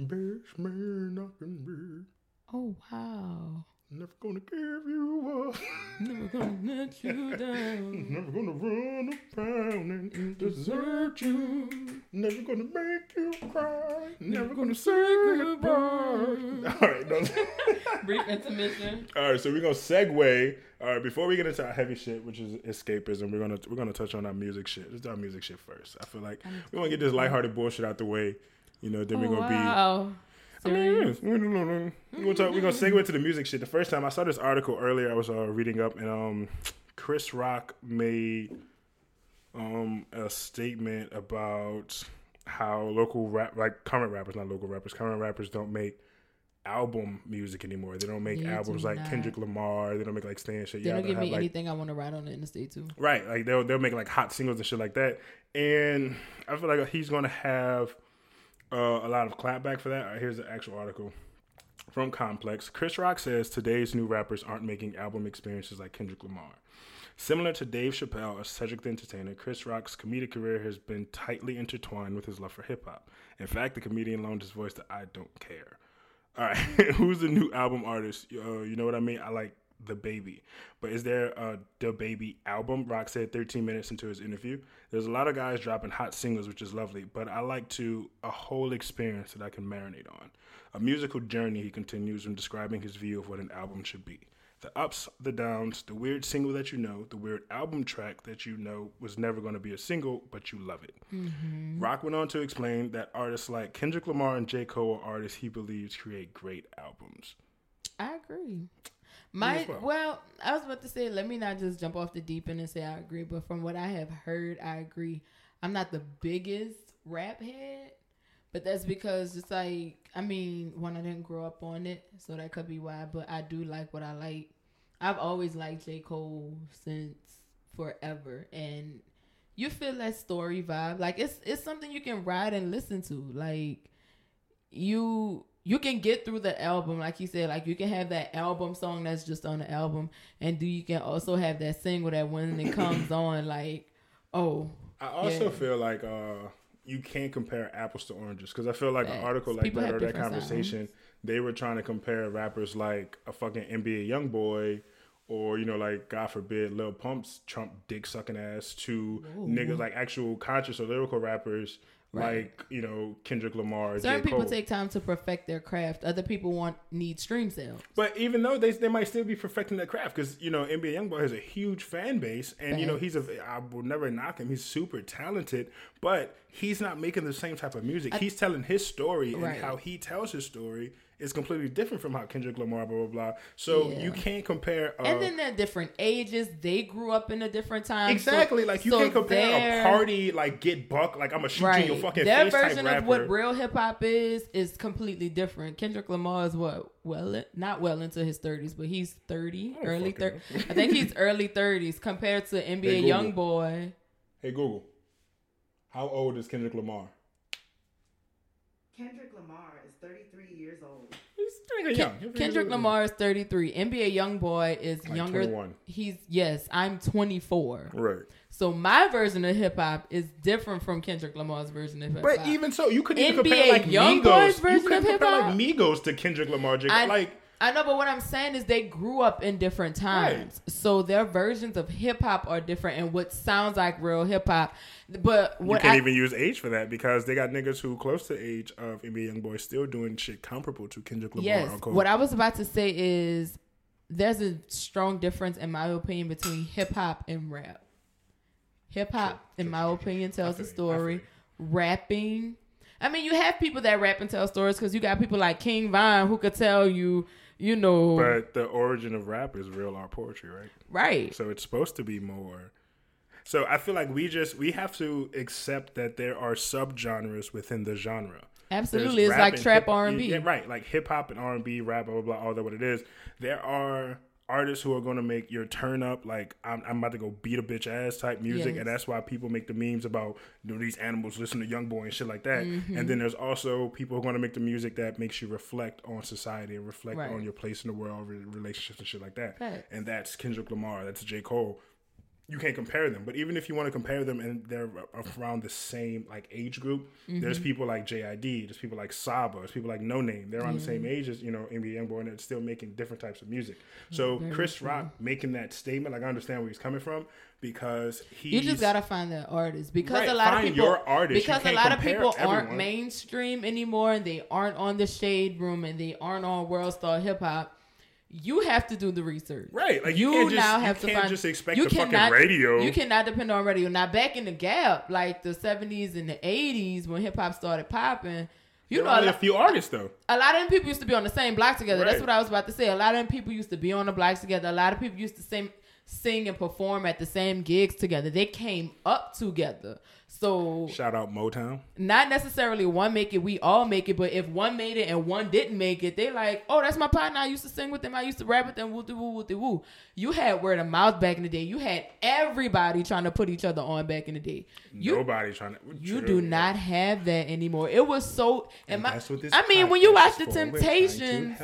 Bitch, man, knocking me. Oh wow! Never gonna give you up. Never gonna let you down. Never gonna run around and desert you. Never gonna make you cry. Never gonna say goodbye. All right, no. Brief intermission. All right, so we're gonna segue. All right, before we get into our heavy shit, which is escapism, we're gonna we're gonna touch on our music shit. Let's do our music shit first. I feel like we want to get this lighthearted bullshit out the way. You know, then Oh, we're gonna be. Oh, wow. I We're gonna talk. We're gonna segue into the music shit. The first time I saw this article earlier, I was uh, reading up, and um, Chris Rock made um a statement about how local rap, like current rappers, not local rappers, current rappers don't make album music anymore. They don't make They albums do like not. Kendrick Lamar. They don't make like Stan shit. They don't give me like anything I want to ride on in the interstate too. Right, like they'll they'll make like hot singles and shit like that, and I feel like he's gonna have uh, a lot of clapback for that. Here's the actual article from Complex. Chris Rock says today's new rappers aren't making album experiences like Kendrick Lamar. Similar to Dave Chappelle or Cedric the Entertainer, Chris Rock's comedic career has been tightly intertwined with his love for hip hop. In fact, the comedian loaned his voice to "I Don't Care." All right, who's the new album artist? Uh, you know what I mean? I like DaBaby, but is there a DaBaby album? Rock said 13 minutes into his interview. There's a lot of guys dropping hot singles, which is lovely, but I like to a whole experience that I can marinate on. A musical journey, he continues when describing his view of what an album should be. The ups, the downs, the weird single that you know, the weird album track that you know was never going to be a single, but you love it. Mm-hmm. Rock went on to explain that artists like Kendrick Lamar and J. Cole are artists he believes create great albums. I agree. My well. well. I was about to say, let me not just jump off the deep end and say I agree, but from what I have heard, I agree. I'm not the biggest rap head, but that's because it's like I mean, one I didn't grow up on it, so that could be why. But I do like what I like. I've always liked J Cole since forever, and you feel that story vibe. Like it's it's something you can ride and listen to. Like you you can get through the album like you said like you can have that album song that's just on the album and do you can also have that single that when it comes on like oh I also Yeah. feel like uh, you can't compare apples to oranges because I feel like an article like People that or that conversation, they were trying to compare rappers like a fucking NBA YoungBoy or you know, like God forbid, Lil Pump's Trump dick sucking ass to niggas like actual conscious or lyrical rappers Right. like you know Kendrick Lamar, Certain J. people Cole. take time to perfect their craft. Other people want need stream sales. But even though they they might still be perfecting their craft because you know NBA YoungBoy has a huge fan base and you know he's a I will never knock him he's super talented but he's not making the same type of music he's telling his story Right. and how he tells his story is completely different from how Kendrick Lamar blah blah blah so Yeah. you can't compare uh, and then they're different ages. They grew up in a different time. So- exactly like you so can't compare their- a party like get buck like I'm gonna shoot you in your fucking Their face type version rapper of what real hip hop is is completely different. Kendrick Lamar is what well not well into his thirties, but he's thirty, Oh, early fucking thirty. I think he's early thirties compared to NBA Google. young boy. hey Google how old is Kendrick Lamar Kendrick Lamar is 33 years old. Kinda Kendrick Lamar is thirty three. NBA YoungBoy is Like younger. 21. He's yes, I'm twenty four. right So my version of hip hop is different from Kendrick Lamar's version of hip hop. But even so, you couldn't even NBA compare like Youngboy's Migos. version You couldn't of compare hip-hop? like Migos to Kendrick Lamar. I, like I know, but what I'm saying is they grew up in different times, so their versions of hip hop are different, and what sounds like real hip hop. But you can't I, even use age for that because they got niggas who close to age of NBA YoungBoy still doing shit comparable to Kendrick Lamar. yes, what I was about to say is there's a strong difference, in my opinion, between hip hop and rap. Hip hop, in my opinion, tells a story. Rapping, I mean, you have people that rap and tell stories because you got people like King Von who could tell you, you know, but the origin of rap is real art poetry, right? right? So it's supposed to be more. So I feel like we just we have to accept that there are subgenres within the genre. Absolutely, There's it's like trap R and B. Right. Like hip hop and R and B, rap, blah blah blah, all that what it is. There are artists who are going to make your turn up like I'm, I'm about to go beat a bitch ass type music, Yes. and that's why people make the memes about you know, these animals listen to YoungBoy and shit like that. Mm-hmm. And then there's also people who are going to make the music that makes you reflect on society and reflect Right. on your place in the world, relationships and shit like that. Facts. And that's Kendrick Lamar. That's J Cole you can't compare them. But even if you want to compare them and they're around the same like age group, mm-hmm. there's people like JID, there's people like Saba, there's people like Noname. They're around the same age as you know NBA YoungBoy, and they're still making different types of music. Mm-hmm. So Chris Rock making that statement, like I understand where he's coming from because he You just gotta find that artist because Right, a lot of people your artist. Because a lot of people aren't mainstream anymore and they aren't on the shade room and they aren't on World Star Hip Hop. You have to do the research, Right, like, you can't just- now you have to can't find. just expect you the fucking cannot- radio. You cannot depend on radio. Now back in the gap, like the seventies and the eighties when hip hop started popping, you There know are a only a few artists though. a lot of them people used to be on the same block together. That's what I was about to say. A lot of them people used to be on the blocks together. A lot of people used to sing, sing and perform at the same gigs together. They came up together. So Shout out Motown. not necessarily one make it, we all make it. But if one made it and one didn't make it, they like, oh, that's my partner. I used to sing with them. I used to rap with them. Woo woo woo woo. You had word of mouth back in the day. You had everybody trying to put each other on back in the day. You Nobody trying to. you True. do not have that anymore. It was so. And my, That's what this I mean, when you watch the for. We're trying to Temptations.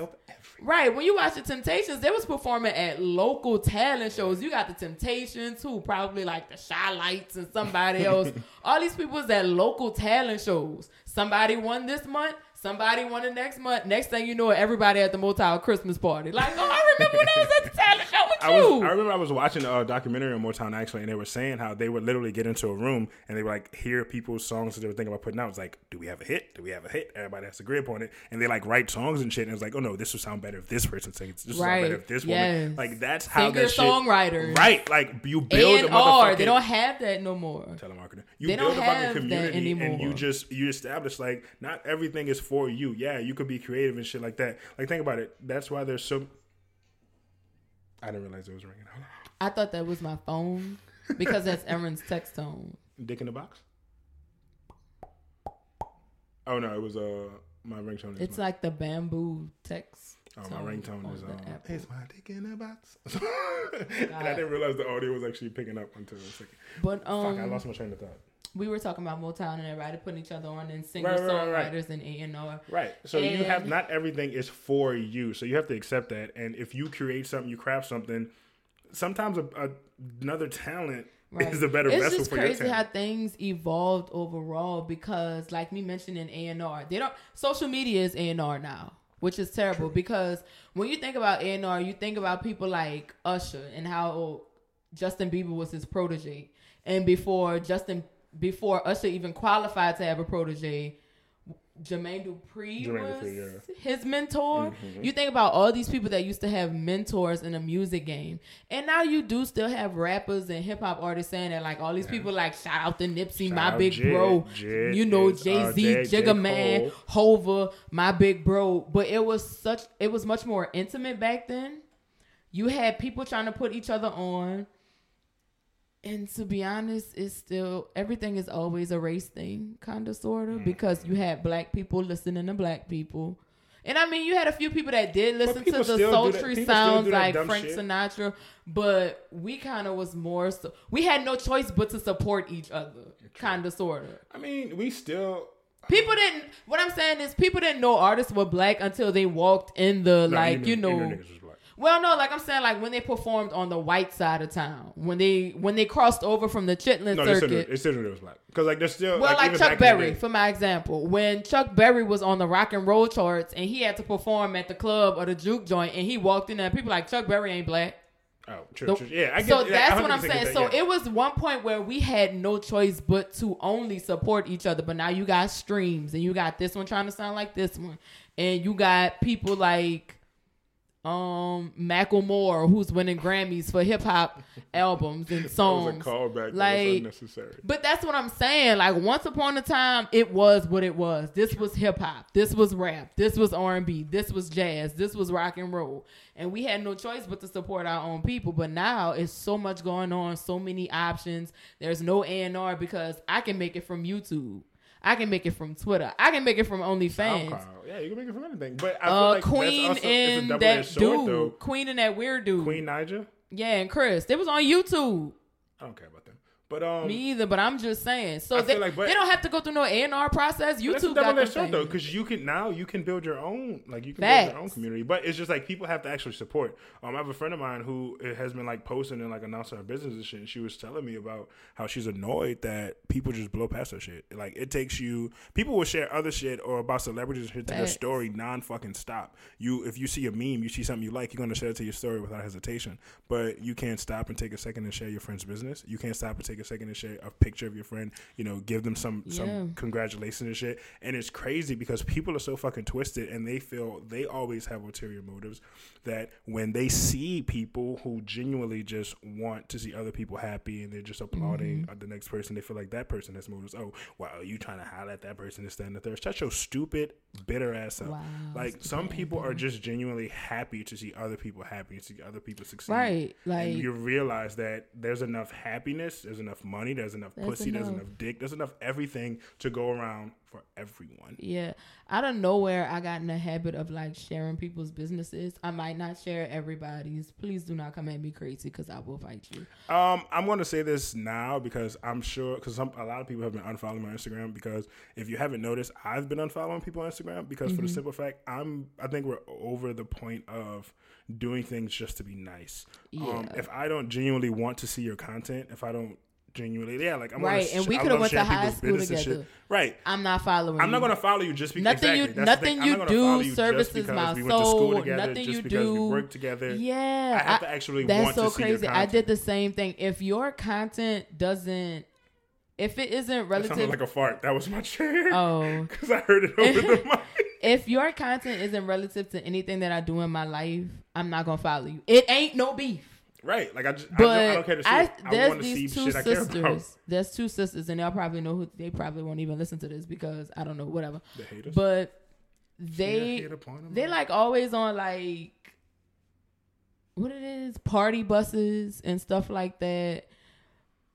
Right? When you watch the Temptations, they was performing at local talent shows. You got the Temptations, who probably like the Chi-Lites and somebody else. All these people was at local talent shows. Somebody won this month. Somebody won the next month. Next thing you know, everybody at the Motown Christmas party. Like, oh, I remember when I was at the talent show with I you. was. I remember I was watching a documentary on Motown actually, and they were saying how they would literally get into a room and they would like hear people's songs that they were thinking about putting out. It's like, do we have a hit? Do we have a hit? Everybody has to agree upon it, and they like write songs and shit. And it's like, oh no, this would sound better if this person sings. This would sound better Right. if this Yes. woman. Like that's how Singer that shit. songwriters. Right. Like you build and a motherfucking they don't have that no more. telemarketer. You They build don't a fucking have that community and you just you establish like not everything is for you. Yeah, you could be creative and shit like that. Like think about it. That's why there's so. I didn't realize it was ringing. Hold on. I thought that was my phone because that's Aaron's text tone. Dick in the box. Oh no, it was uh my ringtone. It's my, like the bamboo text. oh my ringtone is the um, Apple. it's my dick in the box. and I didn't realize the audio was actually picking up until a second. But um, Fuck, I lost my train of thought. We were talking about Motown and everybody putting each other on and singer Right, right, right, songwriters and A and R. Right. So you have not everything is for you. So you have to accept that. And if you create something, you craft something. Sometimes a, a, another talent is a better it's vessel just for your crazy how things evolved overall because, like me mentioning A and R, they don't. Social media is A and R now. which is terrible because when you think about A&R, you think about people like Usher and how Justin Bieber was his protege. And before Justin before Usher even qualified to have a protege, Jermaine Dupri Jermaine was Dupri, his mentor. Mhm. You think about all these people that used to have mentors in the music game, and now you do still have rappers and hip hop artists saying that like all these people like shout out to Nipsey, Shout my big Jid. bro, Jid you know uh, Jay Z. Jigga Man, Hova, my big bro. But it was such, it was much more intimate back then. You had people trying to put each other on. And to be honest, it's still everything is always a race thing, kind of, sort of, mm. because you had black people listening to black people. And I mean, you had a few people that did listen to the still do that- sultry sounds like Frank shit. Sinatra, but we kind of was more so. We had no choice but to support each other, kind of, sort of. I mean, we still. People didn't. What I'm saying is, people didn't know artists were black until they walked in the No, like, you know. was black. Well, no, like I'm saying, like when they performed on the white side of town, when they when they crossed over from the Chitlin No, circuit. they still it was black. Because like they're still. Well, like, even Chuck back in the Berry, for my example, when Chuck Berry was on the rock and roll charts and he had to perform at the club or the juke joint, and he walked in there, people like Chuck Berry ain't black. Oh, true, The- true. Yeah, I get so that's I what I'm saying. that, So yeah. it was one point where we had no choice but to only support each other. But now you got streams, and you got this one trying to sound like this one, and you got people like um Macklemore who's winning Grammys for hip hop albums and That was a songs. that Like- unnecessary. But that's what I'm saying. Like once upon a time, it was what it was. This was hip hop. This was rap. This was R and B. This was jazz. This was rock and roll. And we had no choice but to support our own people. But now it's so much going on, so many options. There's no A and R because I can make it from YouTube. I can make it from Twitter. I can make it from OnlyFans. SoundCloud. Yeah, you can make it from anything. But I feel Uh, like Queen also, and it's a that dude, though. Queen and that weird dude, Queen Naija. yeah, and Chris. It was on YouTube. I don't care about. But um, Me either, but I'm just saying. So they, like- but- they don't have to go through no A and R process. YouTube got double-edged sword though, because you can now you can build your own like you can build your own community. But it's just like people have to actually support. Um, I have a friend of mine who has been like posting and like announcing her business and shit. And she was telling me about how she's annoyed that people just blow past her shit. Like it takes you. People will share other shit or about celebrities and shit to their story non fucking stop. You if you see a meme, you see something you like, you're gonna share it to your story without hesitation. But you can't stop and take a second and share your friend's business. You can't stop and take a second and share a picture of your friend. You know, give them some Yeah. some congratulations and shit. And it's crazy because people are so fucking twisted and they feel they always have ulterior motives that when they see people who genuinely just want to see other people happy and they're just applauding Mm-hmm. the next person, they feel like that person has motives. Oh, wow, you trying to highlight at that person and stand the third. Shut your stupid, bitter ass up. Wow, like some people are just genuinely happy to see other people happy, to see other people succeed. Right, like and you realize that there's enough happiness, there's enough money, there's enough There's pussy, there's enough. enough dick, there's enough everything to go around for everyone. yeah. Out of nowhere, I got in the habit of like sharing people's businesses. I might not share everybody's. Please do not come at me crazy because I will fight you. Um, I'm going to say this now because I'm sure because a lot of people have been unfollowing my Instagram because if you haven't noticed, I've been unfollowing people on Instagram because for the simple fact I'm I think we're over the point of doing things just to be nice. Um, if I don't genuinely want to see your content, if I don't genuinely, yeah, like I'm Right, and sh- we coulda went to high school together. Right. I'm not following. I'm not gonna follow you just because Nothing you- exactly. The nothing you do you services my we to soul. together, Nothing just you do- we work together. Yeah, I have to actually That's want so to crazy. I did the same thing. If your content doesn't, if it isn't relative, like a fart. That was my chair. oh, Because I heard it over the mic. if your content isn't relative to anything that I do in my life, I'm not gonna follow you. It ain't no beef. Right. Like I just I, But don't, I don't care to see I, it. I there's want to see these two shit I care about. sisters. There's two sisters, and they'll probably know who. They probably won't even listen to this because I don't know, whatever. The haters. But Yeah, they hater point 'em they out. like always on like what it is party buses and stuff like that.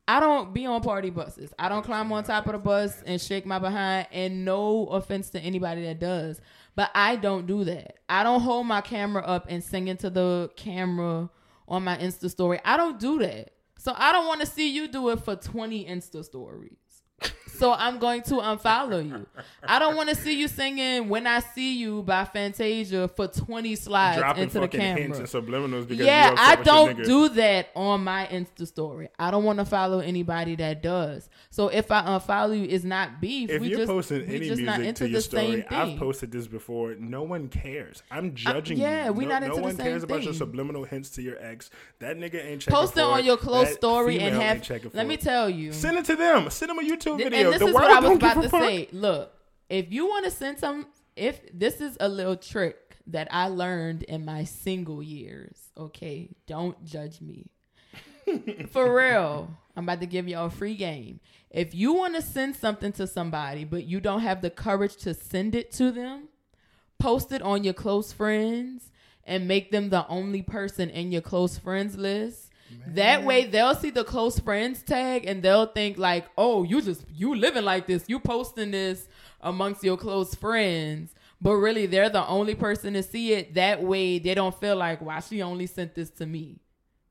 I don't be on party buses. I don't climb on top of the bus and shake my behind. And no offense to anybody that does, but I don't do that. I don't hold my camera up and sing into the camera on my Insta story. I don't do that. So I don't want to see you do it for 20 Insta stories. So I'm going to unfollow you. I don't want to see you singing "When I See You" by Fantasia for 20 slides Dropping into the fucking hints camera. and subliminals because Yeah, I don't do that on my Insta story. I don't want to follow anybody that does. So if I unfollow you, it's not beef. If we you're just, posting any just music to your same story, I've posted this before. No one cares. I'm judging you. yeah, you. we no, not no into the one cares about your subliminal hints to your ex. That nigga ain't checking Post it on your close story and have. Let me tell you. Send it to them. Send them a YouTube video. And this the is what I was about to fuck. say. Look, if you want to send some, if this is a little trick that I learned in my single years, okay, don't judge me. For real, I'm about to give y'all a free game. If you want to send something to somebody, but you don't have the courage to send it to them, post it on your close friends and make them the only person in your close friends list. That way they'll see the close friends tag and they'll think like, "Oh, you just you living like this. You posting this amongst your close friends." But really they're the only person to see it. That way they don't feel like, "Why she only sent this to me?"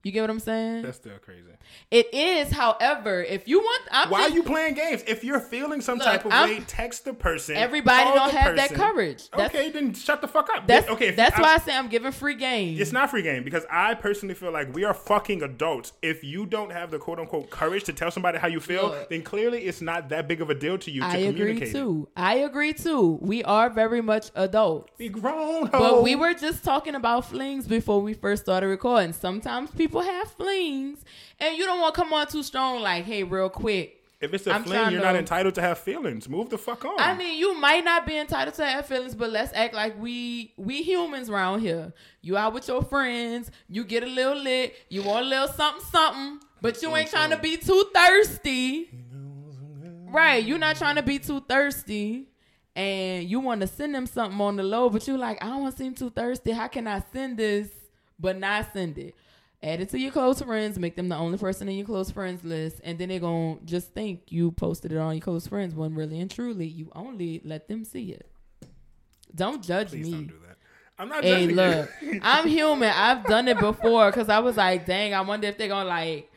You get what I'm saying? That's still crazy. it is, however, if you want I'm Why are you playing games? If you're feeling some Look, type of I'm- way, text the person. everybody don't have that person. courage. That's okay, then shut the fuck up. that's okay. that's I- why I say I'm giving free game. It's not free game because I personally feel like we are fucking adults. If you don't have the quote unquote courage to tell somebody how you feel, Look. then clearly it's not that big of a deal to you to I agree too. I agree too. We are very much adults. Be grown, But we were just talking about flings before we first started recording. Sometimes people have flings, and you don't want to come on too strong, like, hey, real quick. If it's a I'm fling, you're to- not entitled to have feelings. Move the fuck on. I mean, you might not be entitled to have feelings, but let's act like we we humans around here. You out with your friends, you get a little lit, you want a little something something, but you ain't trying to be too thirsty. Right, you're not trying to be too thirsty. And you want to send them something on the low, but you like, I don't want to seem too thirsty. How can I send this but not send it? Add it to your close friends, make them the only person in your close friends list, and then they're gonna just think you posted it on your close friends when really and truly you only let them see it. Don't judge Please me. don't do that. I'm not Hey, judging look, you. I'm human. I've done it before because I was like, dang, I wonder if they're gonna like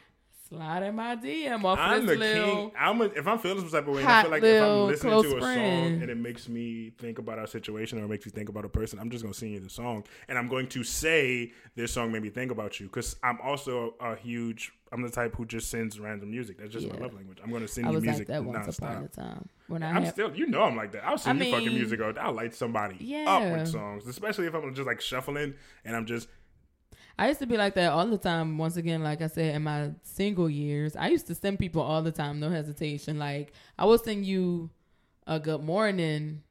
slide in my DM off I'm this the little. king. I'm a, if I'm feeling some type of way, and I hot feel like if I'm little listening to a friend. song and it makes me think about our situation or it makes me think about a person, I'm just gonna sing you the song, and I'm going to say this song made me think about you because I'm also a, huge. I'm the type who just sends random music. That's just my Yeah. love language. I'm gonna send I you was music like that once upon a nonstop. time when I I'm had still, you know, I'm like that. I'll send I you fucking mean, music. Or I'll light somebody up Yeah. with songs, especially if I'm just like shuffling and I'm just I used to be like that all the time. Once again, like I said, in my single years, I used to send people all the time, no hesitation. Like I will send you a good morning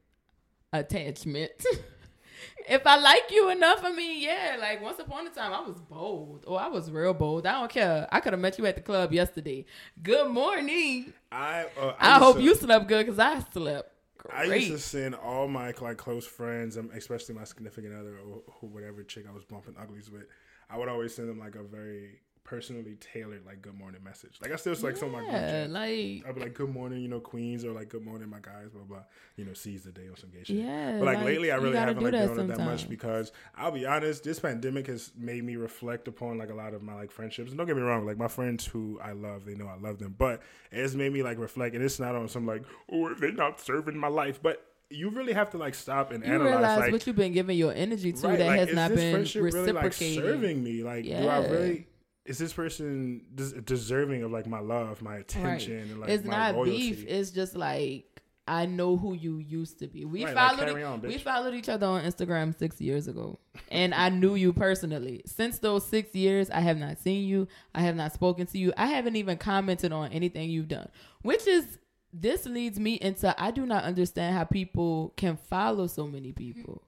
attachment. if I like you enough, I mean, yeah. Like once upon a time, I was bold. Oh, I was real bold. I don't care. I could have met you at the club yesterday. Good morning. I. Uh, I, used hope to- you slept good because I slept Great. I used to send all my like close friends, um, especially my significant other or whatever chick I was bumping uglies with. I would always send them like a very personally tailored like good morning message. Like I still like some of my group yeah, chats. like I'd be like, "Good morning, you know, Queens," or like, "Good morning, my guys," blah blah. You know, seize the day or some gay shit. Yeah, but like, like, lately, I really haven't like been it that much because I'll be honest, this pandemic has made me reflect upon like a lot of my like friendships. And don't get me wrong, like my friends who I love, they know I love them, but it's made me like reflect, and it's not on some like, oh, they're not serving my life, but. You really have to like stop and you analyze realize like what you've been giving your energy to right, that like, has not this been friendship really like serving me? Like, do I Yeah. really? Is this person des- deserving of like my love, my attention, and like it's my not loyalty? beef. It's just like I know who you used to be. We Right, like, followed carry on, we followed each other on Instagram six years ago, and I knew you personally. Since those six years, I have not seen you. I have not spoken to you. I haven't even commented on anything you've done, which is this leads me into I do not understand how people can follow so many people.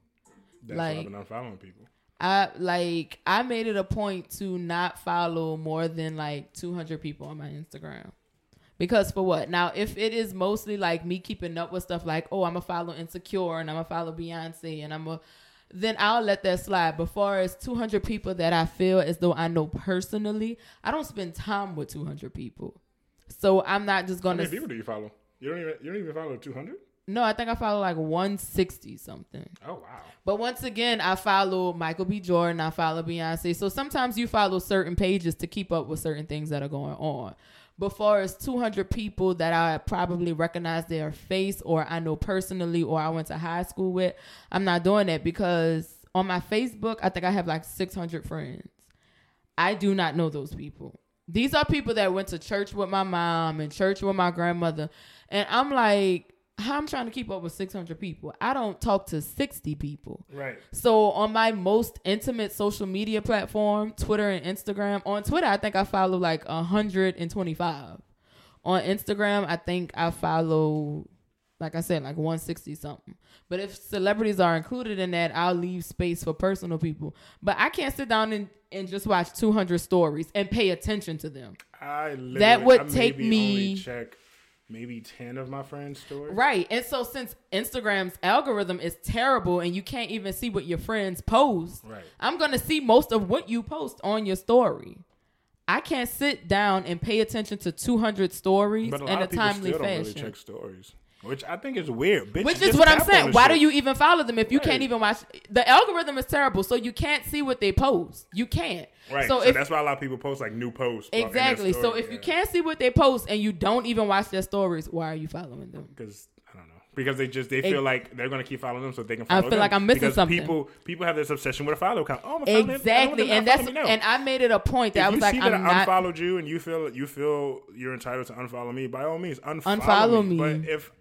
That's why I've been unfollowing people. I like I made it a point to not follow more than like 200 people on my Instagram. Because for what? Now, if it is mostly like me keeping up with stuff like, oh, I'm gonna follow Insecure and I'm gonna follow Beyonce and I'm a then I'll let that slide. But far as 200 people that I feel as though I know personally, I don't spend time with 200 people. So I'm not just gonna. many people do you follow? You don't even you don't even follow two hundred. no, I think I follow like 160 something. Oh wow. But once again, I follow Michael B. Jordan. I follow Beyonce. So sometimes you follow certain pages to keep up with certain things that are going on. before it's 200 people that I probably recognize their face or I know personally or I went to high school with, I'm not doing that because on my Facebook, I think I have like 600 friends. I do not know those people. These are people that went to church with my mom and church with my grandmother. And I'm like, I'm trying to keep up with 600 people. I don't talk to 60 people. Right. So on my most intimate social media platform, Twitter and Instagram, on Twitter I think I follow like 125. On Instagram, I think I follow like I said like 160 something. But if celebrities are included in that, I'll leave space for personal people. But I can't sit down and, and just watch 200 stories and pay attention to them. I literally, That would I take maybe me- only check maybe ten of my friends' stories. Right. And so since Instagram's algorithm is terrible and you can't even see what your friends post, Right. I'm going to see most of what you post on your story. I can't sit down and pay attention to 200 stories a in a people timely don't really fashion. check stories, which I think is weird. Bitch, Which is what I'm saying. Why shit. do you even follow them if you Right. can't even watch? The algorithm is terrible, so you can't see what they post. You can't. Right. So, So, if that's why a lot of people post like new posts. exactly, so if you can't see what they post and you don't even watch their stories, why are you following them? because I don't know because they just they feel like they're gonna keep following them so they can. Follow. I feel them. like I'm missing because something. People people have this obsession with a follow count. Oh, them. I Exactly, and that's and I made it a point that if I was you like, see that I'm I not. unfollowed you and you feel you feel you're entitled to unfollow me, by all means, unfollow, Unfollow me. me. But if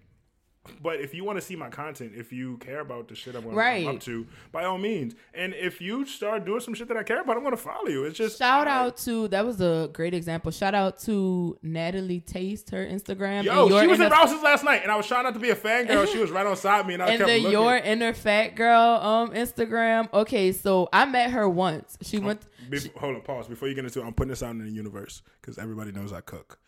but if you want to see my content, if you care about the shit I'm, Right. I'm up to, by all means. And if you start doing some shit that I care about, I'm gonna follow you. It's just Shout I- out to that was a great example. Shout out to Natalie Taste, her Instagram. Yo, and your she was in inner, Rouse's last night, and I was trying not to be a fangirl. she was right on side me, and I and kept the looking. your inner fat girl um Instagram. Okay, so I met her once. She went. Bef- hold on, pause. Before you get into it, I'm putting this out in the universe because everybody knows I cook.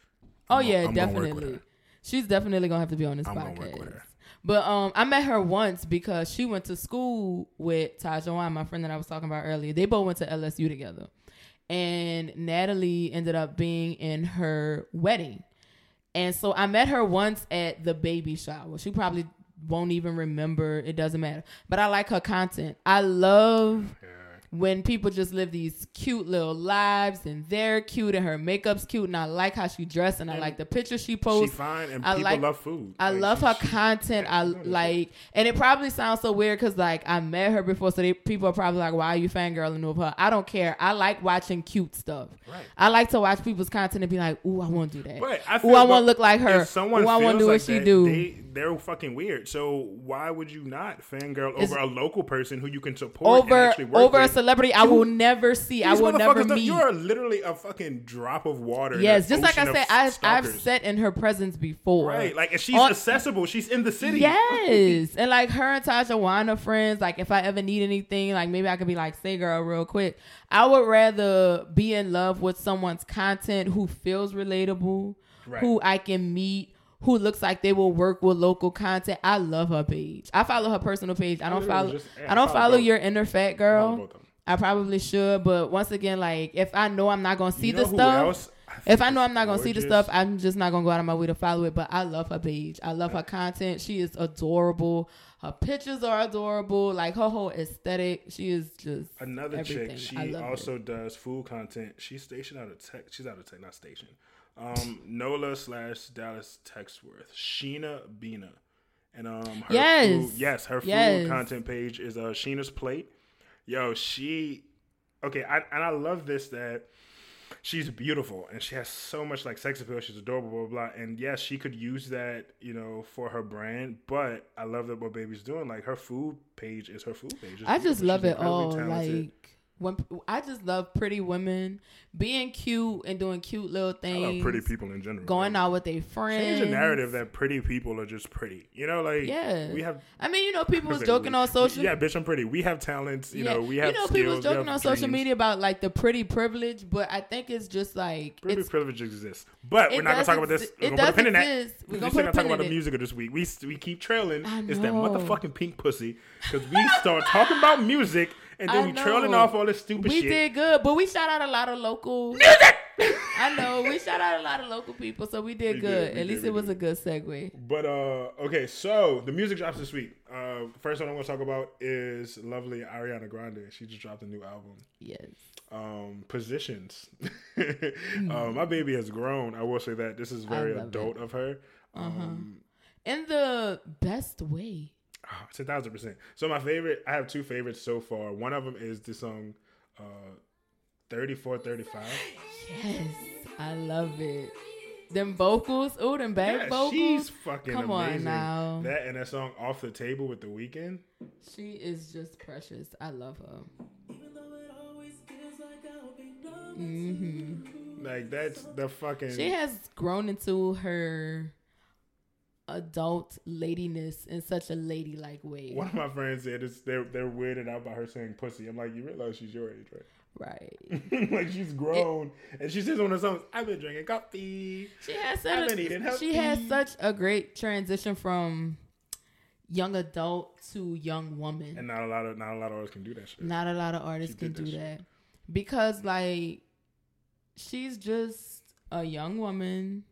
Oh I'm yeah, I'm gonna work with definitely. She's definitely gonna have to be on this I'm gonna work with podcast. But um, I met her once because she went to school with Tajawan, my friend that I was talking about earlier. They both went to LSU together, and Natalie ended up being in her wedding. And so I met her once at the baby shower. She probably won't even remember. It doesn't matter. But I like her content. I love when people just live these cute little lives and they're cute and her makeup's cute and I like how she dressed and I like the pictures she She posts. fine, and I people like- love food. I Like, love her she- content. I she's doing it. like, and it probably sounds so weird because like I met her before, so they, people are probably like, "Why are you fangirling over her?" I don't care. I like watching cute stuff. Right. I like to watch people's content and be like, "Ooh, I want to do that." But I Ooh, I want to look like her. Someone Ooh, I want to do like what she that, do. They, they're fucking weird. So why would you not fangirl It's- over a local person who you can support and over actually work over a? Celebrity I will never see. I will never meet. You are literally a fucking drop of water. yes, just like I said, I've I've sat in her presence before. Right, like and she's On- accessible. She's in the city. Yes, and like her and Tasha Wana friends. Like if I ever need anything, like maybe I could be like, "Say, girl, real quick." I would rather be in love with someone's content who feels relatable, Right. who I can meet, who looks like they will work with local content. I love her page. I follow her personal page. I don't follow. just- I don't follow follow your inner fat girl. Both of them. I probably should, but once again, like if I know I'm not gonna see You know the stuff. I If I know I'm not gonna see the stuff, I'm just not gonna go out of my way to follow it. But I love her page. I love her content. She is adorable. Her pictures are adorable. Like her whole aesthetic, she is just Another everything. chick, she also does food content. She's stationed out of Tech. She's out of Tech, not station. Um, Nola slash Dallas Texworth, Sheena Bina, and um, her Yes. food, yes, her food Yes. content page is uh Sheena's plate. Yo, she, okay, I, and I love this that she's beautiful and she has so much like sex appeal. She's adorable, blah blah. blah. And yes, she could use that, you know, for her brand. But I love that what baby's doing. Like her food page is her food page. It's I just beautiful. love She's it all. talented. Like when I just love pretty women being cute and doing cute little things. I love pretty people in general. Going man. out with their friends. Change the narrative that pretty people are just pretty. You know, like Yeah. we have. I mean, you know, people was joking we- on social. Yeah, bitch, I'm pretty. We have talents. You know, we have. you know, skills, people was joking on social media about like the pretty privilege, but I think it's just like Pretty privilege exists, but we're not gonna talk about this. We're it put does pin in that. exist. We're gonna put a talk about the music of this week. We we keep trailing. It's that motherfucking pink pussy because we start talking about music and then I we trailing know. off all this stupid we shit. We did good, but we shout out a lot of local Music. I know we shout out a lot of local people, so we did We good. did, we At least it was a good segue. But uh, okay, so the music drops this week. Uh, first one I'm gonna talk about is lovely Ariana Grande. She just dropped a new album. Yes. Um, positions. uh, my baby has grown. I will say that this is very adult of her. Um, In the best way. Ah, it's a thousand percent. So my favorite, I have two favorites so far. One of them is the song, uh, 3435. Yes. I love it. Them vocals, ooh, them back Yeah, vocals. she's fucking Come on amazing. now. That and that song "Off the Table" with the Weeknd. She is just precious. I love her. hmm Like that's the fucking. She has grown into her adult ladiness in such a ladylike way. One of my friends said it's, they're they're weirded out by her saying pussy. I'm like, you realize she's your age, right? Right. like she's grown, and she says on her songs, "I've been drinking coffee." She has I've such been eating she has such a great transition from young adult to young woman. And not a lot of not a lot of artists can do that shit. Not a lot of artists She can do that that because like she's just a young woman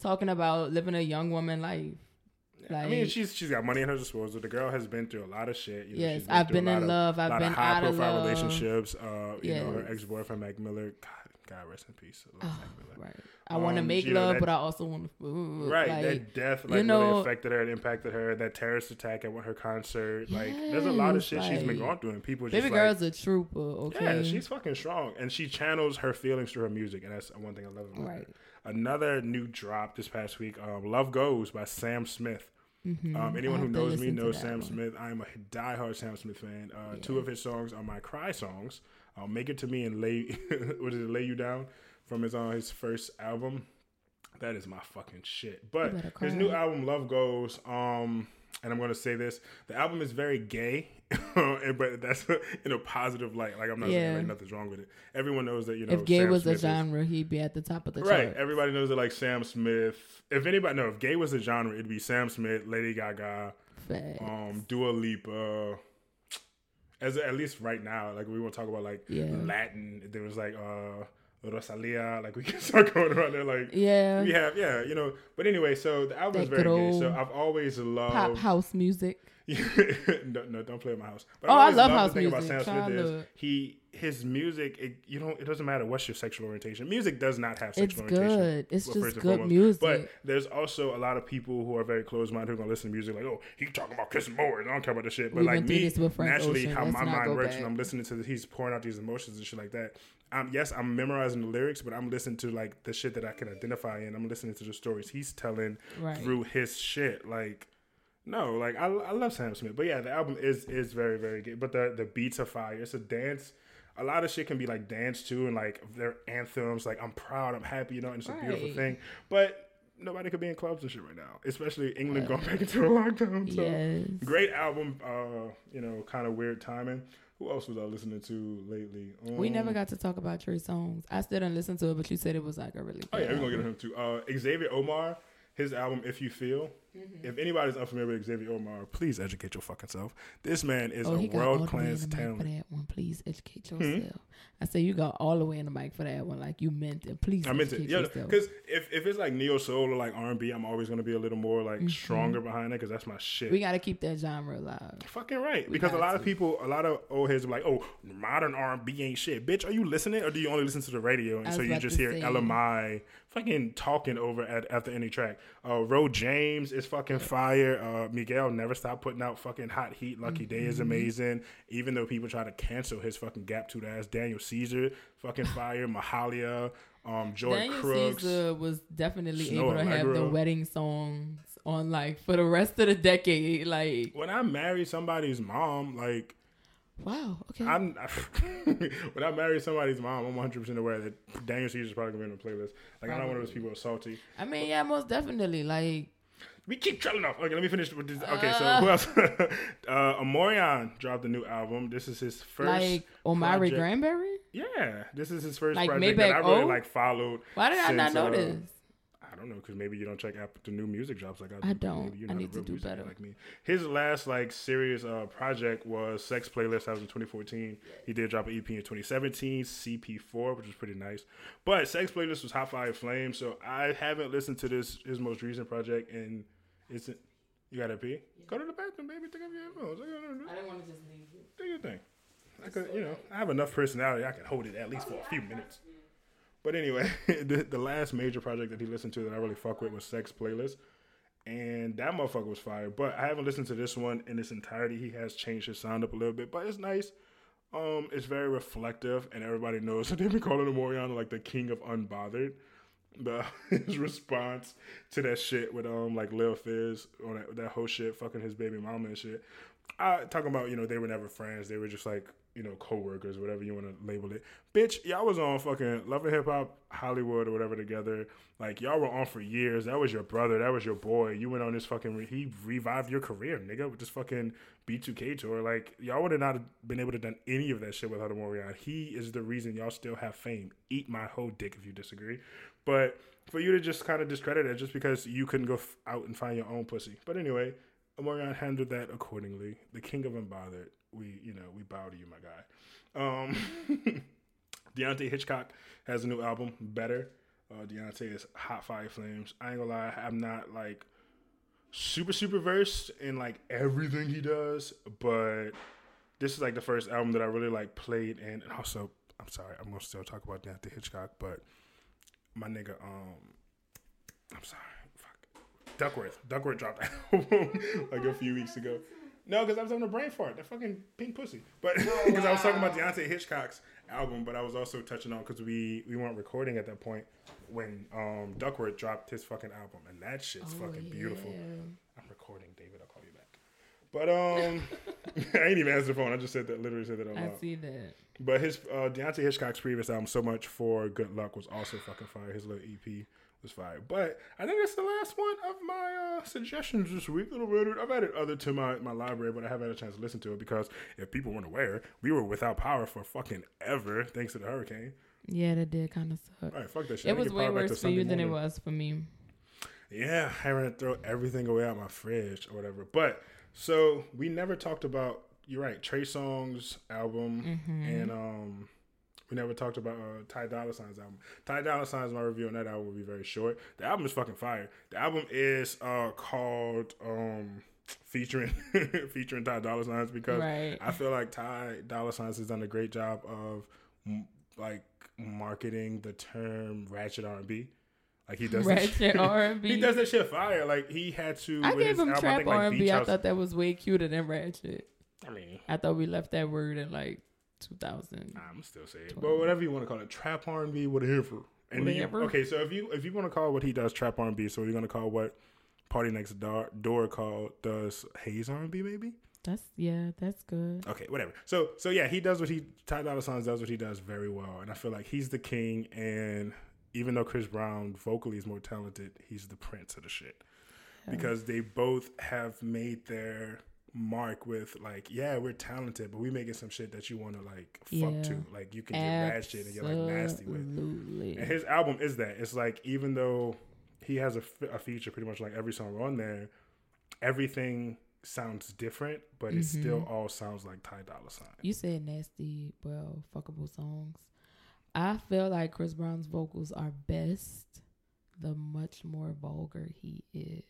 talking about living a young woman life. I mean, Like- she's she's got money in her disposal. The girl has been through a lot of shit. You know, Yes, she's I've been in of- love. I've been of high out of love. relationships. Uh, you know, her ex boyfriend Mac Miller. God, God rest in peace. I love Oh, right. I want to Um, make you know, love, that- but I also want to. Right, Like, that death like you know- really affected her. It impacted her. That terrorist attack at her concert, like there's a lot of Yes, shit she's been going through, and people just baby like, girl's a trooper. Okay. yeah, she's fucking strong, and she channels her feelings through her music, and that's one thing I love about her. Right. her. Another new drop this past week, um, "Love Goes" by Sam Smith. Mhm. Um, anyone who knows me knows Sam one. Smith. I am a diehard Sam Smith fan. Uh, Yeah. Two of his songs are my cry songs. Uh, "Make It to Me" and "Lay," what is it? "Lay You Down" from his on his first album. That is my fucking shit. But his new album, Love Goes, um, and I'm gonna say this: the album is very gay, but that's in a positive light. Like I'm not saying like nothing's wrong with it. Everyone knows that you know. If gay Sam was Smith a is- genre, he'd be at the top of the Right. chart. Everybody knows that like Sam Smith. If anybody no, if gay was a genre, it'd be Sam Smith, Lady Gaga, Facts. um, Dua Lipa. As at least right now, like we want to talk about like Yeah. Latin. There was like uh Rosalia. Like we can start going around there. Like yeah. we have, yeah, you know. But anyway, so the album is That very good. So I've always loved Pop loved. house music. no, no, don't play at my house. But Oh, I love house the thing about music. Sam Smith is he his music. It, you don't. It doesn't matter what's your sexual orientation. Music does not have It's sexual orientation. good. It's well, just good foremost. music. But there's also a lot of people who are very closed minded who are gonna listen to music like, oh, he talking about kissing boys. I don't care about this shit. But We like me, this with Frank naturally, Ocean. how Let's my mind works back. when I'm listening to this, he's pouring out these emotions and shit like that. Um, yes, I'm memorizing the lyrics, but I'm listening to like the shit that I can identify in. I'm listening to the stories he's telling Right. through his shit. Like, no, like I, I love Sam Smith, but yeah, the album is is very very good. But the the beats are fire. It's a dance. A lot of shit can be like dance too, and like their anthems. Like I'm proud, I'm happy, you know, and it's a beautiful thing. But nobody could be in clubs and shit right now, especially England going back into a lockdown. So Yes. great album. Uh, you know, kind of weird timing. Who else was I listening to lately? We Um, never got to talk about Trey Songz. I still didn't listen to it, but you said it was like a really. Oh yeah, we're gonna get album. him too. Uh, Xavier Omar, his album "If You Feel." Mm-hmm. If anybody's unfamiliar with Xavier Omar, please educate your fucking self. This man is Oh, a he got all world the way in class mic for talent. that one. Please educate Hmm? yourself. I say you got all the way in the mic for that one, like you meant it. Please I meant it, educate yeah. yourself. Because if, if it's like neo soul or like R and B, I'm always gonna be a little more like stronger behind it because that's my shit. Mm-hmm. We got to keep that genre alive. Fucking right. We Because a lot of people, a lot of old heads are like, "Oh, modern R and B ain't shit." Bitch, are you listening or do you only listen to the radio and so you just hear say. LMI fucking talking over at after any track? Uh, Ro James is fucking fire. Uh, Miguel never stop putting out fucking hot heat. Lucky Daye Mm-hmm. is amazing. Even though people try to cancel his fucking gap tooth ass. Daniel Caesar, fucking fire. Mahalia, um, Joy Daniel Crooks. Caesar was definitely Snow able to have the wedding songs on like for the rest of the decade. Like, When I marry somebody's mom, like wow, okay. I'm when I marry somebody's mom, I'm 100 percent aware that Daniel Caesar's probably gonna be on the playlist. Like I'm not one of those people who's salty. I mean, yeah, most definitely. Like, We keep trailing off. Okay, let me finish with this. Okay, so Uh. who else? uh, Omarion dropped a new album. This is his first. like Omari project. Grandberry. Yeah, this is his first Like project that I really O? like followed. Why did I not since, know uh, this? I I don't know because maybe you don't check out the new music drops like I do. I don't. Maybe you're I not a need to do better. like me. His last like serious uh, project was Sex Playlist. That was in 2014. He did drop an EP in 2017, CP4, which was pretty nice. But Sex Playlist was Hot Fire Flame, so I haven't listened to this his most recent project, and it's you gotta pee. Go to the bathroom, baby. Take off your headphones. I didn't want to just leave you. Do your thing. I could, you know, I have enough personality. I can hold it at least for a few minutes. But anyway, the, the last major project that he listened to that I really fuck with was Sex Playlist. And that motherfucker was fire. But I haven't listened to this one in its entirety. He has changed his sound up a little bit, but it's nice. Um, it's very reflective, and everybody knows that they've been calling him Omarion like the king of unbothered. The his response to that shit with um like Lil Fizz on that, that whole shit, fucking his baby mama and shit. I talking about you know they were never friends. They were just like you know co-workers, whatever you want to label it. Bitch, y'all was on fucking Love and Hip Hop Hollywood or whatever together. Like y'all were on for years. That was your brother. That was your boy. You went on this fucking. Re- he revived your career, nigga, with this fucking B2K tour. Like y'all would have not been able to done any of that shit without him. He is the reason y'all still have fame. Eat my whole dick if you disagree. But for you to just kind of discredit it just because you couldn't go f- out and find your own pussy. But anyway, Omarion handled that accordingly. The king of unbothered. We, you know, we bow to you, my guy. Um, Deontay Hitchcock has a new album, Better. Uh, Deontay is Hot Fire Flames. I ain't gonna lie, I'm not like super super versed in like everything he does, but this is like the first album that I really like played and, and also I'm sorry, I'm gonna still talk about Deontay Hitchcock, but my nigga, um, I'm sorry, fuck, Duckwrth, Duckwrth dropped album like a few weeks ago. No, because I was having a brain fart. That fucking pink pussy. But because I was talking about Deontay Hitchcock's album, but I was also touching on because we we weren't recording at that point when um Duckwrth dropped his fucking album, and that shit's fucking beautiful. I'm recording, David. I'll call you back. But um, I ain't even answered the phone. I just said that. Literally said that out I see that. But his uh, Deontay Hitchcock's previous album, "So Much for Good Luck," was also fucking fire. His little EP was fire. But I think that's the last one of my uh, suggestions this week. Little bit. I've added other to my, my library, but I haven't had a chance to listen to it because if people weren't aware, we were without power for fucking ever thanks to the hurricane. Yeah, that did kind of suck. All right, fuck that shit. It was way power back to worse for you than it was for me. Yeah, having to throw everything away out my fridge or whatever. But so we never talked about. You're right, Trey Songz album, and um, we never talked about uh, Ty Dolla Sign's album. Ty Dolla Sign's my review on that album will be very short. The album is fucking fire. The album is uh called um featuring featuring Ty Dolla Signs because Right. I feel like Ty Dolla Signs has done a great job of like marketing the term ratchet R and B. Like he does Ratchet shit- R&B. He does that shit fire. Like he had to. I with gave his him album, trap R&B. Beach I House- thought that was way cuter than ratchet. I mean, I thought we left that word in like 2000. I'm still saying, but whatever you want to call it, trap R and B, whatever. And then you- okay, so if you if you want to call what he does trap R and B, so you're gonna call what PartyNextDoor, door called does Haze R and B maybe? That's yeah, that's good. Okay, whatever. So so yeah, he does what he Ty Dolla Sign does what he does very well, and I feel like he's the king. And even though Chris Brown vocally is more talented, he's the prince of the shit because they both have made their mark with like, yeah, we're talented, but we making some shit that you want to like fuck Yeah. to, like you can get ratchet and get like nasty with. Absolutely. And his album is that. It's like even though he has a, f- a feature pretty much like every song on there, everything sounds different, but it mm-hmm. still all sounds like Ty Dolla Sign. You said nasty, well, fuckable songs. I feel like Chris Brown's vocals are best the much more vulgar he is.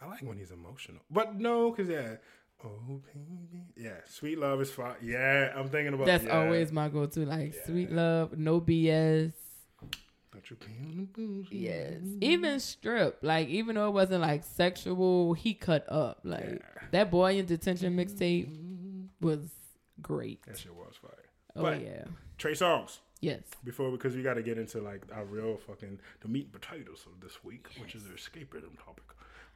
I like when he's emotional, but no, cause yeah, oh baby, yeah, sweet love is fine. Yeah, I'm thinking about That's yeah. always my go-to. Like sweet love, no BS. Don't you be on the bullshit. Yes. Even strip, like even though it wasn't like sexual, he cut up. Like that boy in detention mixtape was great. That shit was fire. Oh But- yeah. Trey Songz Yes. before because we got to get into like our real fucking the meat and potatoes of this week, which is the escapism topic.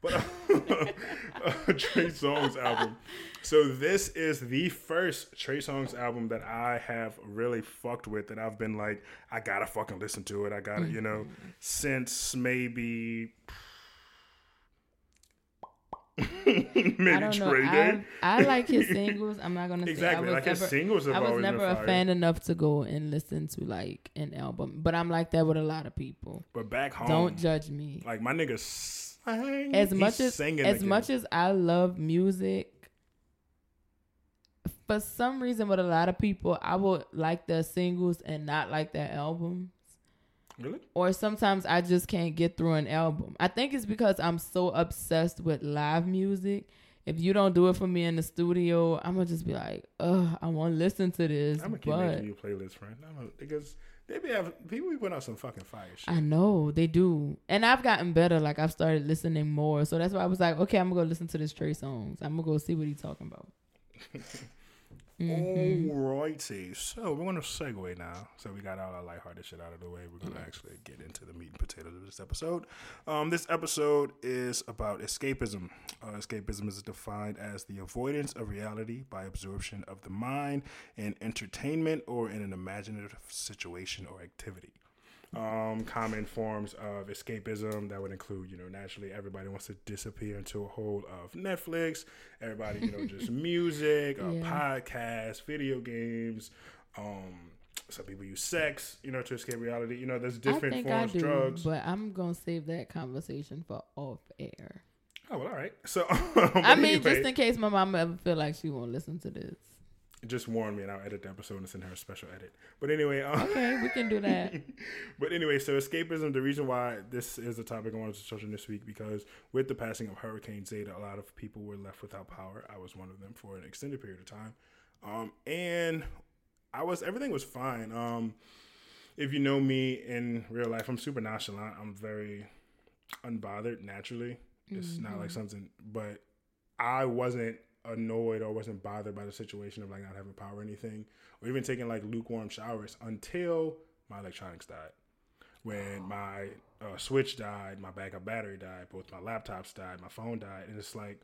But uh, Trey Songz album. So this is the first Trey Songz album that I have really fucked with. That I've been like, I gotta fucking listen to it. I gotta, you know, since maybe Maybe I. Trey I, Day. I like his singles. I'm not gonna say I Exactly, was like his never, singles have I was never a fan enough to go and listen to like an album, but I'm like that with a lot of people. But back home, Don't judge me. like my nigga As he's much as as again. much as I love music, for some reason with a lot of people, I would like their singles and not like their albums. really, or sometimes I just can't get through an album. I think it's because I'm so obsessed with live music. If you don't do it for me in the studio, I'm gonna just be like, ugh, I want to listen to this. I'm gonna keep but making you playlists, friend. I'm because they be having people be putting out some fucking fire shit. I know they do, and I've gotten better. Like I've started listening more, so that's why I was like, okay, I'm gonna go listen to this Trey Songz. I'm gonna go see what he's talking about. Mhm. Alrighty, so we're gonna segue now. So we got all our lighthearted shit out of the way. We're gonna actually get into the meat and potatoes of this episode. Um, this episode is about escapism. Uh, escapism is defined as the avoidance of reality by absorption of the mind in entertainment or in an imaginative situation or activity. Um, common forms of escapism that would include, you know, naturally everybody wants to disappear into a hole of Netflix. Everybody, you know, just music, uh, Yeah. podcasts, video games. Um, some people use sex, you know, to escape reality. You know, there's different forms, do, drugs. but I'm gonna save that conversation for off air. oh, well, all right. So, I mean, anyway, just in case my mom ever feel like she won't listen to this. Just warn me, and I'll edit the episode and send her a special edit. But anyway, um, Okay, we can do that. but anyway, so escapism. The reason why this is a topic I wanted to touch on this week because with the passing of Hurricane Zeta, a lot of people were left without power. I was one of them for an extended period of time, um, and I was everything was fine. Um, if you know me in real life, I'm super nonchalant. I'm very unbothered naturally. It's not like something, but I wasn't annoyed or wasn't bothered by the situation of like not having power or anything, or even taking like lukewarm showers until my electronics died. When my uh, switch died, my backup battery died, both my laptops died, my phone died, and it's like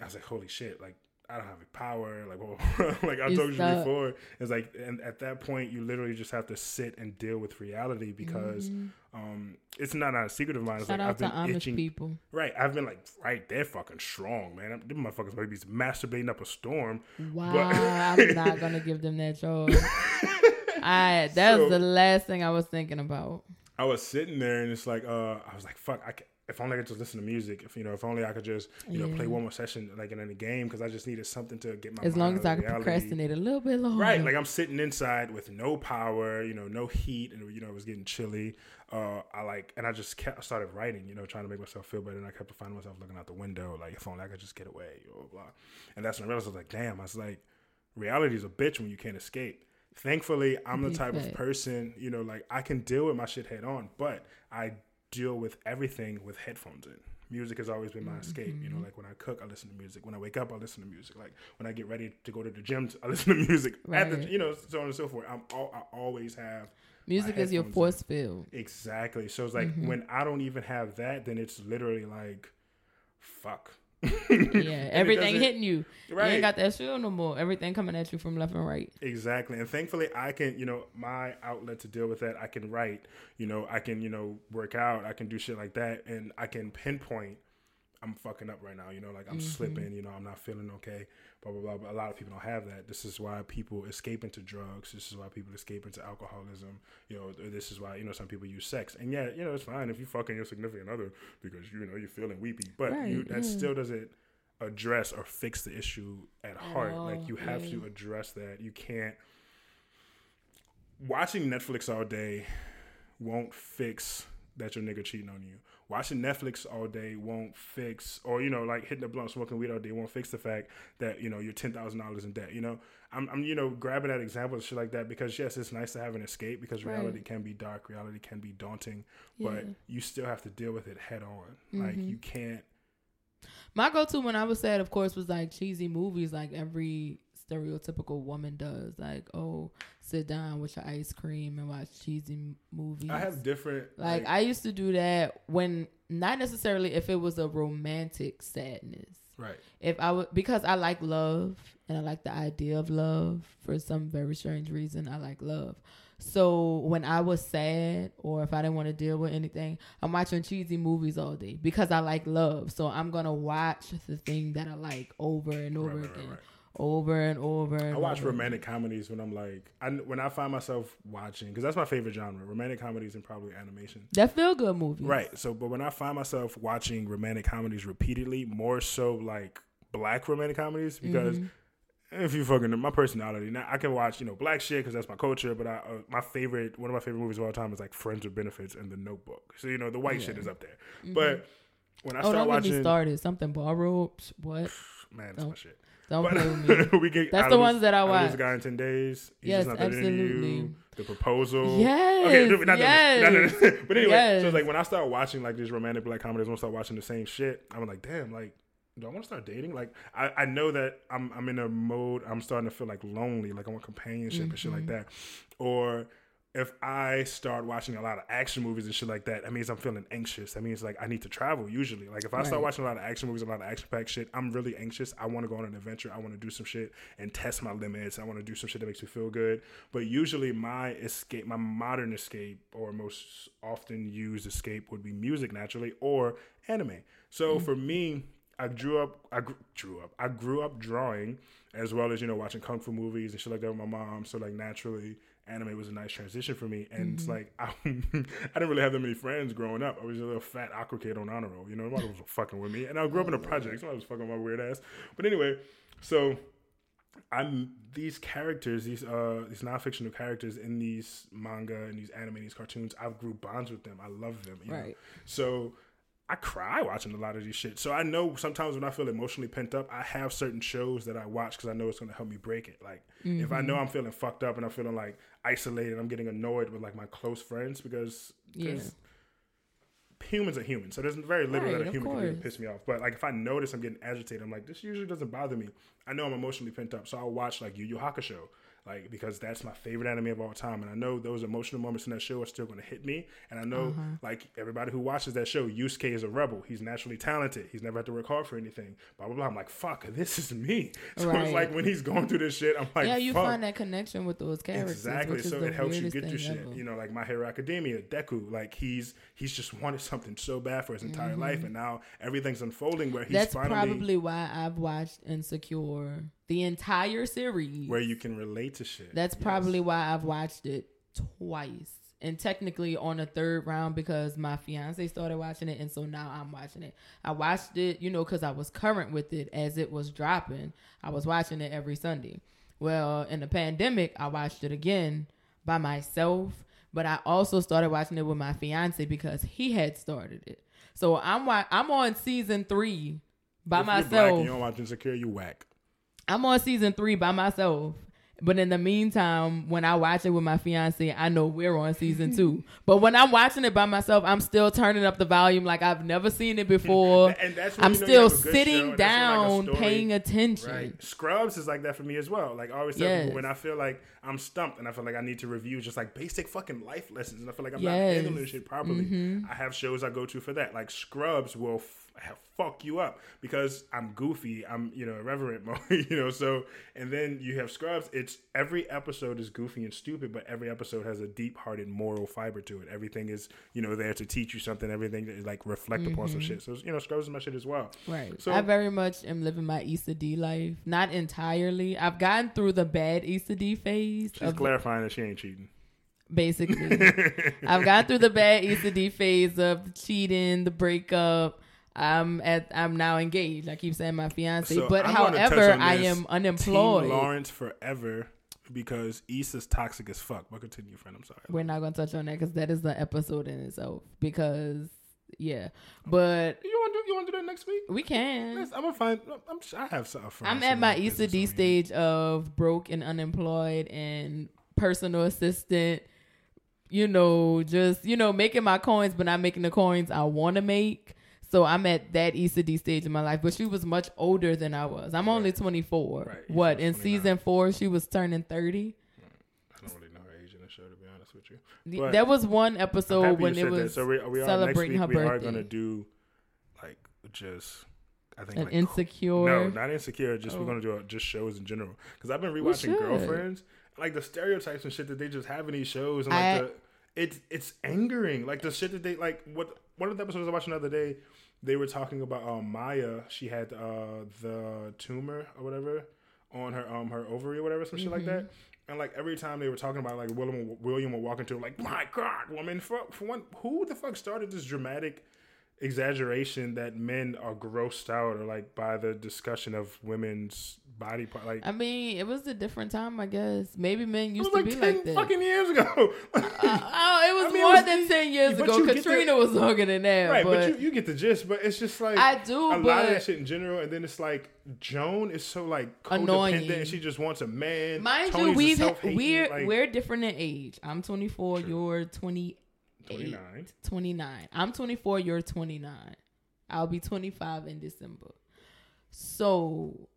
I was like, holy shit, like I don't have any power, like whoa. like I You told you before. It's like, and at that point, you literally just have to sit and deal with reality because um, it's not a secret of mine. It's Mm-hmm. Shout like I've to been Amish itching. people. Right, I've been like, right, they're fucking strong, man. I'm- Them motherfuckers might be masturbating up a storm. Wow, I'm not gonna give them that choice. I that So- was the last thing I was thinking about. I was sitting there and it's like, uh, I was like, fuck, I can, if only I could just listen to music. If you know, if only I could just, you know, play one more session like in any game because I just needed something to get my mind As long as I could procrastinate a little bit longer. Right, like I'm sitting inside with no power, you know, no heat, and you know it was getting chilly. Uh, I like, and I just kept, I started writing, you know, trying to make myself feel better, and I kept finding myself looking out the window, like if only I could just get away, blah blah. blah. And that's when I realized I was like, damn, I was like, reality is a bitch when you can't escape. Thankfully, I'm the type of person, you know, like I can deal with my shit head on, but I deal with everything with headphones in. Music has always been my escape. You know, Mm-hmm. like when I cook, I listen to music. When I wake up, I listen to music. Like when I get ready to go to the gym, I listen to music. At the, Right. you know, so on and so forth. I'm all, I always have Music is your force field. exactly. So it's like Mm-hmm. when I don't even have that, then it's literally like, fuck. Yeah, everything hitting you. You Right. ain't got that shield no more. Everything coming at you from left and right. Exactly. And thankfully I can, you know, my outlet to deal with that, I can write, you know, I can, you know, work out, I can do shit like that and I can pinpoint I'm fucking up right now, you know, like I'm mm-hmm. slipping, you know, I'm not feeling okay, blah blah blah. But a lot of people don't have that. This is why people escape into drugs. This is why people escape into alcoholism. You know, this is why, you know, some people use sex. And yeah, you know, it's fine if you fucking your significant other because you know you're feeling weepy. But you that yeah. still doesn't address or fix the issue at heart. all, like you have yeah. to address that. You can't watching Netflix all day won't fix that your nigga cheating on you. Watching Netflix all day won't fix, or you know, like hitting the blunt, smoking weed all day won't fix the fact that you know you're ten thousand dollars in debt. You know, I'm, I'm, you know, grabbing that example and shit like that because yes, it's nice to have an escape because Right. reality can be dark, reality can be daunting, but Yeah. Mm-hmm. you still have to deal with it head on. Like you can't. My go to when I was sad, of course, was like cheesy movies, like every stereotypical woman does. Like, oh, sit down with your ice cream and watch cheesy movies. I have different like, I used to do that when not necessarily if it was a romantic sadness. right. If I would because I like love and I like the idea of love for some very strange reason. I like love. So when I was sad or if I didn't want to deal with anything, I'm watching cheesy movies all day because I like love. So I'm gonna watch the thing that I like over and over Right, right, again, right, right. Over and over. And I watch over. romantic comedies when I'm like, I, when I find myself watching, because that's my favorite genre, romantic comedies and probably animation. That feel good movie. Right. So, but when I find myself watching romantic comedies repeatedly, more so like black romantic comedies, because Mm-hmm. if you fucking my personality, now I can watch you know black shit because that's my culture. But I, uh, my favorite, one of my favorite movies of all time is like Friends with Benefits and The Notebook. So you know the white shit is up there. But when I Oh, start watching, started. Something borrowed. What? man, that's my shit. Don't But play with me. we get That's the ones that I How to Lose watch. This guy in ten days. He's Yes, just not better than you. absolutely. The proposal. Yes, Okay, not yes. that- not that- but anyway, so it's like when I start watching like these romantic black comedies, when I start watching the same shit, I'm like, damn, like, do I want to start dating? Like, I, I know that I'm I'm in a mode. I'm starting to feel like lonely, like I want companionship and shit like Mm-hmm. that. Or if I start watching a lot of action movies and shit like that, that means I'm feeling anxious. That means like I need to travel usually. Like if I start watching a lot of action movies, a lot of action packed shit, I'm really anxious. I want to go on an adventure. I want to do some shit and test my limits. I want to do some shit that makes me feel good. But usually my escape, my modern escape or most often used escape would be music naturally or anime. So mm-hmm. for me, I grew up. I gr- grew up. I grew up drawing, as well as you know watching kung fu movies and shit like that with my mom. So like naturally, anime was a nice transition for me. And it's like I, I didn't really have that many friends growing up. I was a little fat aqua kid on honor roll. You know, nobody was fucking with me. And I grew up in a project, so I was fucking my weird ass. But anyway, so I'm these characters, these uh these non-fictional characters in these manga and these anime, these cartoons. I've grew bonds with them. I love them. You Know? Right. So I cry watching a lot of these shit. So I know sometimes when I feel emotionally pent up, I have certain shows that I watch because I know it's going to help me break it. Like if I know I'm feeling fucked up and I'm feeling like isolated, I'm getting annoyed with like my close friends because Yeah. humans are humans. So there's very little Right, that a human can do to piss me off. But like if I notice I'm getting agitated, I'm like, this usually doesn't bother me. I know I'm emotionally pent up, so I'll watch like Yu Yu Hakusho. Like because that's my favorite anime of all time, and I know those emotional moments in that show are still going to hit me. And I know, Uh-huh. like everybody who watches that show, Yusuke is a rebel. He's naturally talented. He's never had to work hard for anything. Blah blah blah. I'm like, fuck, this is me. So it's like when he's going through this shit, I'm like, yeah, you fuck. find that connection with those characters. Exactly. So it helps you get through shit. ever. You know, like My Hero Academia, Deku, like he's he's just wanted something so bad for his entire Mm-hmm. life, and now everything's unfolding where he's That's finally probably why I've watched Insecure the entire series. where you can relate to shit. That's Yes. probably why I've watched it twice. And technically on the third round because my fiance started watching it, and so now I'm watching it. I watched it, you know, because I was current with it as it was dropping. I was watching it every Sunday. Well, in the pandemic, I watched it again by myself, but I also started watching it with my fiance because he had started it. So I'm wa- I'm on season three by If you're myself. black and you don't watch Insecure, you whack. I'm on season three by myself. But in the meantime, when I watch it with my fiance, I know we're on season two. but when I'm watching it by myself, I'm still turning up the volume like I've never seen it before. And that's I'm you know still have a good show, sitting and that's when, like, down, paying attention. Right. Scrubs is like that for me as well. Like I always tell Yes. people when I feel like I'm stumped and I feel like I need to review just like basic fucking life lessons and I feel like I'm not Yes. Mm-hmm. handling shit properly. I have shows I go to for that. Like Scrubs will f- have, fuck you up because I'm goofy. I'm you know irreverent, you know. So and then you have Scrubs. It's every episode is goofy and stupid, but every episode has a deep-hearted moral fiber to it. Everything is you know there to teach you something. Everything is like reflect upon some mm-hmm. shit. So you know Scrubs is my shit as well. Right. So- I very much am living my Issa Dee life. Not entirely. I've gotten through the bad Issa Dee phase She's clarifying that she ain't cheating. basically. I've gone through the bad Issa Dee phase of the cheating, the breakup. I'm at I'm now engaged. I keep saying my fiance. So but I'm however, I am unemployed. Team Lawrence forever because Issa's toxic as fuck. But continue, friend. I'm sorry. We're not gonna touch on that because that is the episode in itself. Because yeah. But You want to do? You want to do that next week? we can. I'm gonna find. I'm. I have some. I'm at my Issa Dee stage of broke and unemployed and personal assistant. You know, just you know, making my coins, but not making the coins I want to make. So I'm at that Issa Dee stage in my life. But she was much older than I was. I'm only 24. Right. What in 29. season four she was turning 30. I don't really know her age in the show, to be honest with you. But there was one episode when it that. was So we, we are celebrating next week. her We are gonna do like just. I think an like, insecure. No, not insecure. Just Oh. we're gonna do uh, just shows in general. Because I've been rewatching. Girlfriends. like the stereotypes and shit that they just have in these shows, and like I- the it's it's angering. Like the shit that they like. What one of the episodes I watched the other day, they were talking about um, Maya. She had uh, the tumor or whatever on her um her ovary or whatever, some shit like that. And like every time they were talking about it, like William William would walk into like my God, woman, for, for one, who the fuck started this dramatic exaggeration that men are grossed out or like by the discussion of women's body part? Like I mean, it was a different time, I guess. Maybe men used was to be like that. fucking years ago. oh, it was I mean, it more was- than ten years ago. get the- Katrina was longer than that, right, but, but, you, you get the gist. But it's just like I do, a lot of that shit in general, and then it's like Joan is so like codependent, Annoying. and she just wants a man. mind Tony's you, we've we're like, we're different in age. I'm 24. True. You're 28. 29. 29. I'm 24. You're 29. I'll be 25 in December. So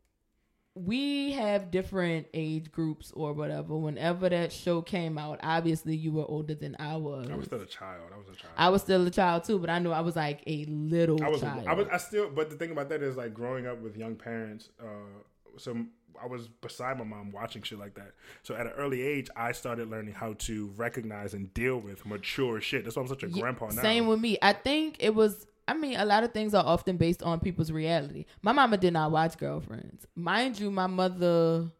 we have different age groups or whatever. Whenever that show came out, obviously you were older than I was. I was still a child. I was a child. I was still a child too, but I knew I was like a little I was, child. I was, I still, but the thing about that is like growing up with young parents. Uh, so I was beside my mom watching shit like that. So at an early age, I started learning how to recognize and deal with mature shit. That's why I'm such a Yeah, grandpa now. Same with me. I think it was. I mean, a lot of things are often based on people's reality. My mama did not watch Girlfriends, mind you. My mother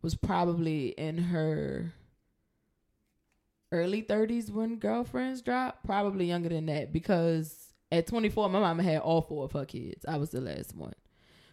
was probably in her early thirties when Girlfriends dropped. Probably younger than that because at 24, my mama had all four of her kids. I was the last one.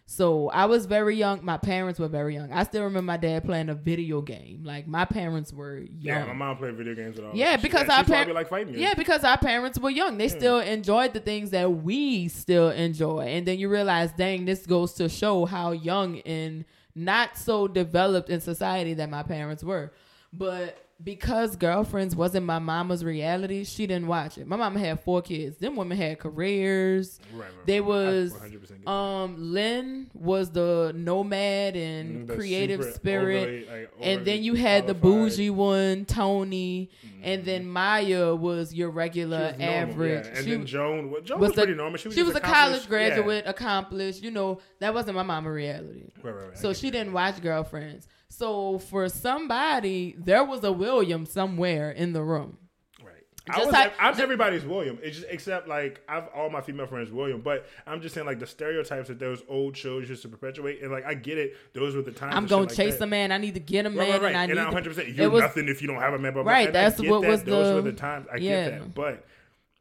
So I was very young. My parents were very young. I still remember my dad playing a video game. Like my parents were young. yeah, my mom played video games with all. Yeah, She- because she our used to par- probably like fighting games. Yeah, because our parents were young. They hmm. still enjoyed the things that we still enjoy. And then you realize, dang, this goes to show how young and not so developed in society that my parents were. But because girlfriends wasn't my mama's reality, she didn't watch it. My mama had four kids. Them women had careers. Right, right, They right. Was 100% um Lynn was the nomad and Mm, the creative spirit. overly, like, and then you had the qualified. bougie one, Tony, and then Maya was your She regular was normal, average. yeah. And she then Joan, well, Joan was was, the- pretty normal. She was, she was a college yeah. graduate, accomplished. You know, that wasn't my mama reality. Right, right, right. So she didn't watch Girlfriends. So for somebody, there was a William somewhere in the room. Right. Just I was, like- I'm everybody's William. It's just except like I've all my female friends William, but I'm just saying like the stereotypes that those old shows used to perpetuate, and like I get it. Those were the times. I'm gonna like chase that. a man. I need to get a man, Right, right, right. and I And, need. I'm to- 100. percent You're was- nothing if you don't have a man. Blah, blah, Right, that's what that. was Those the- were the times. I yeah. get that, but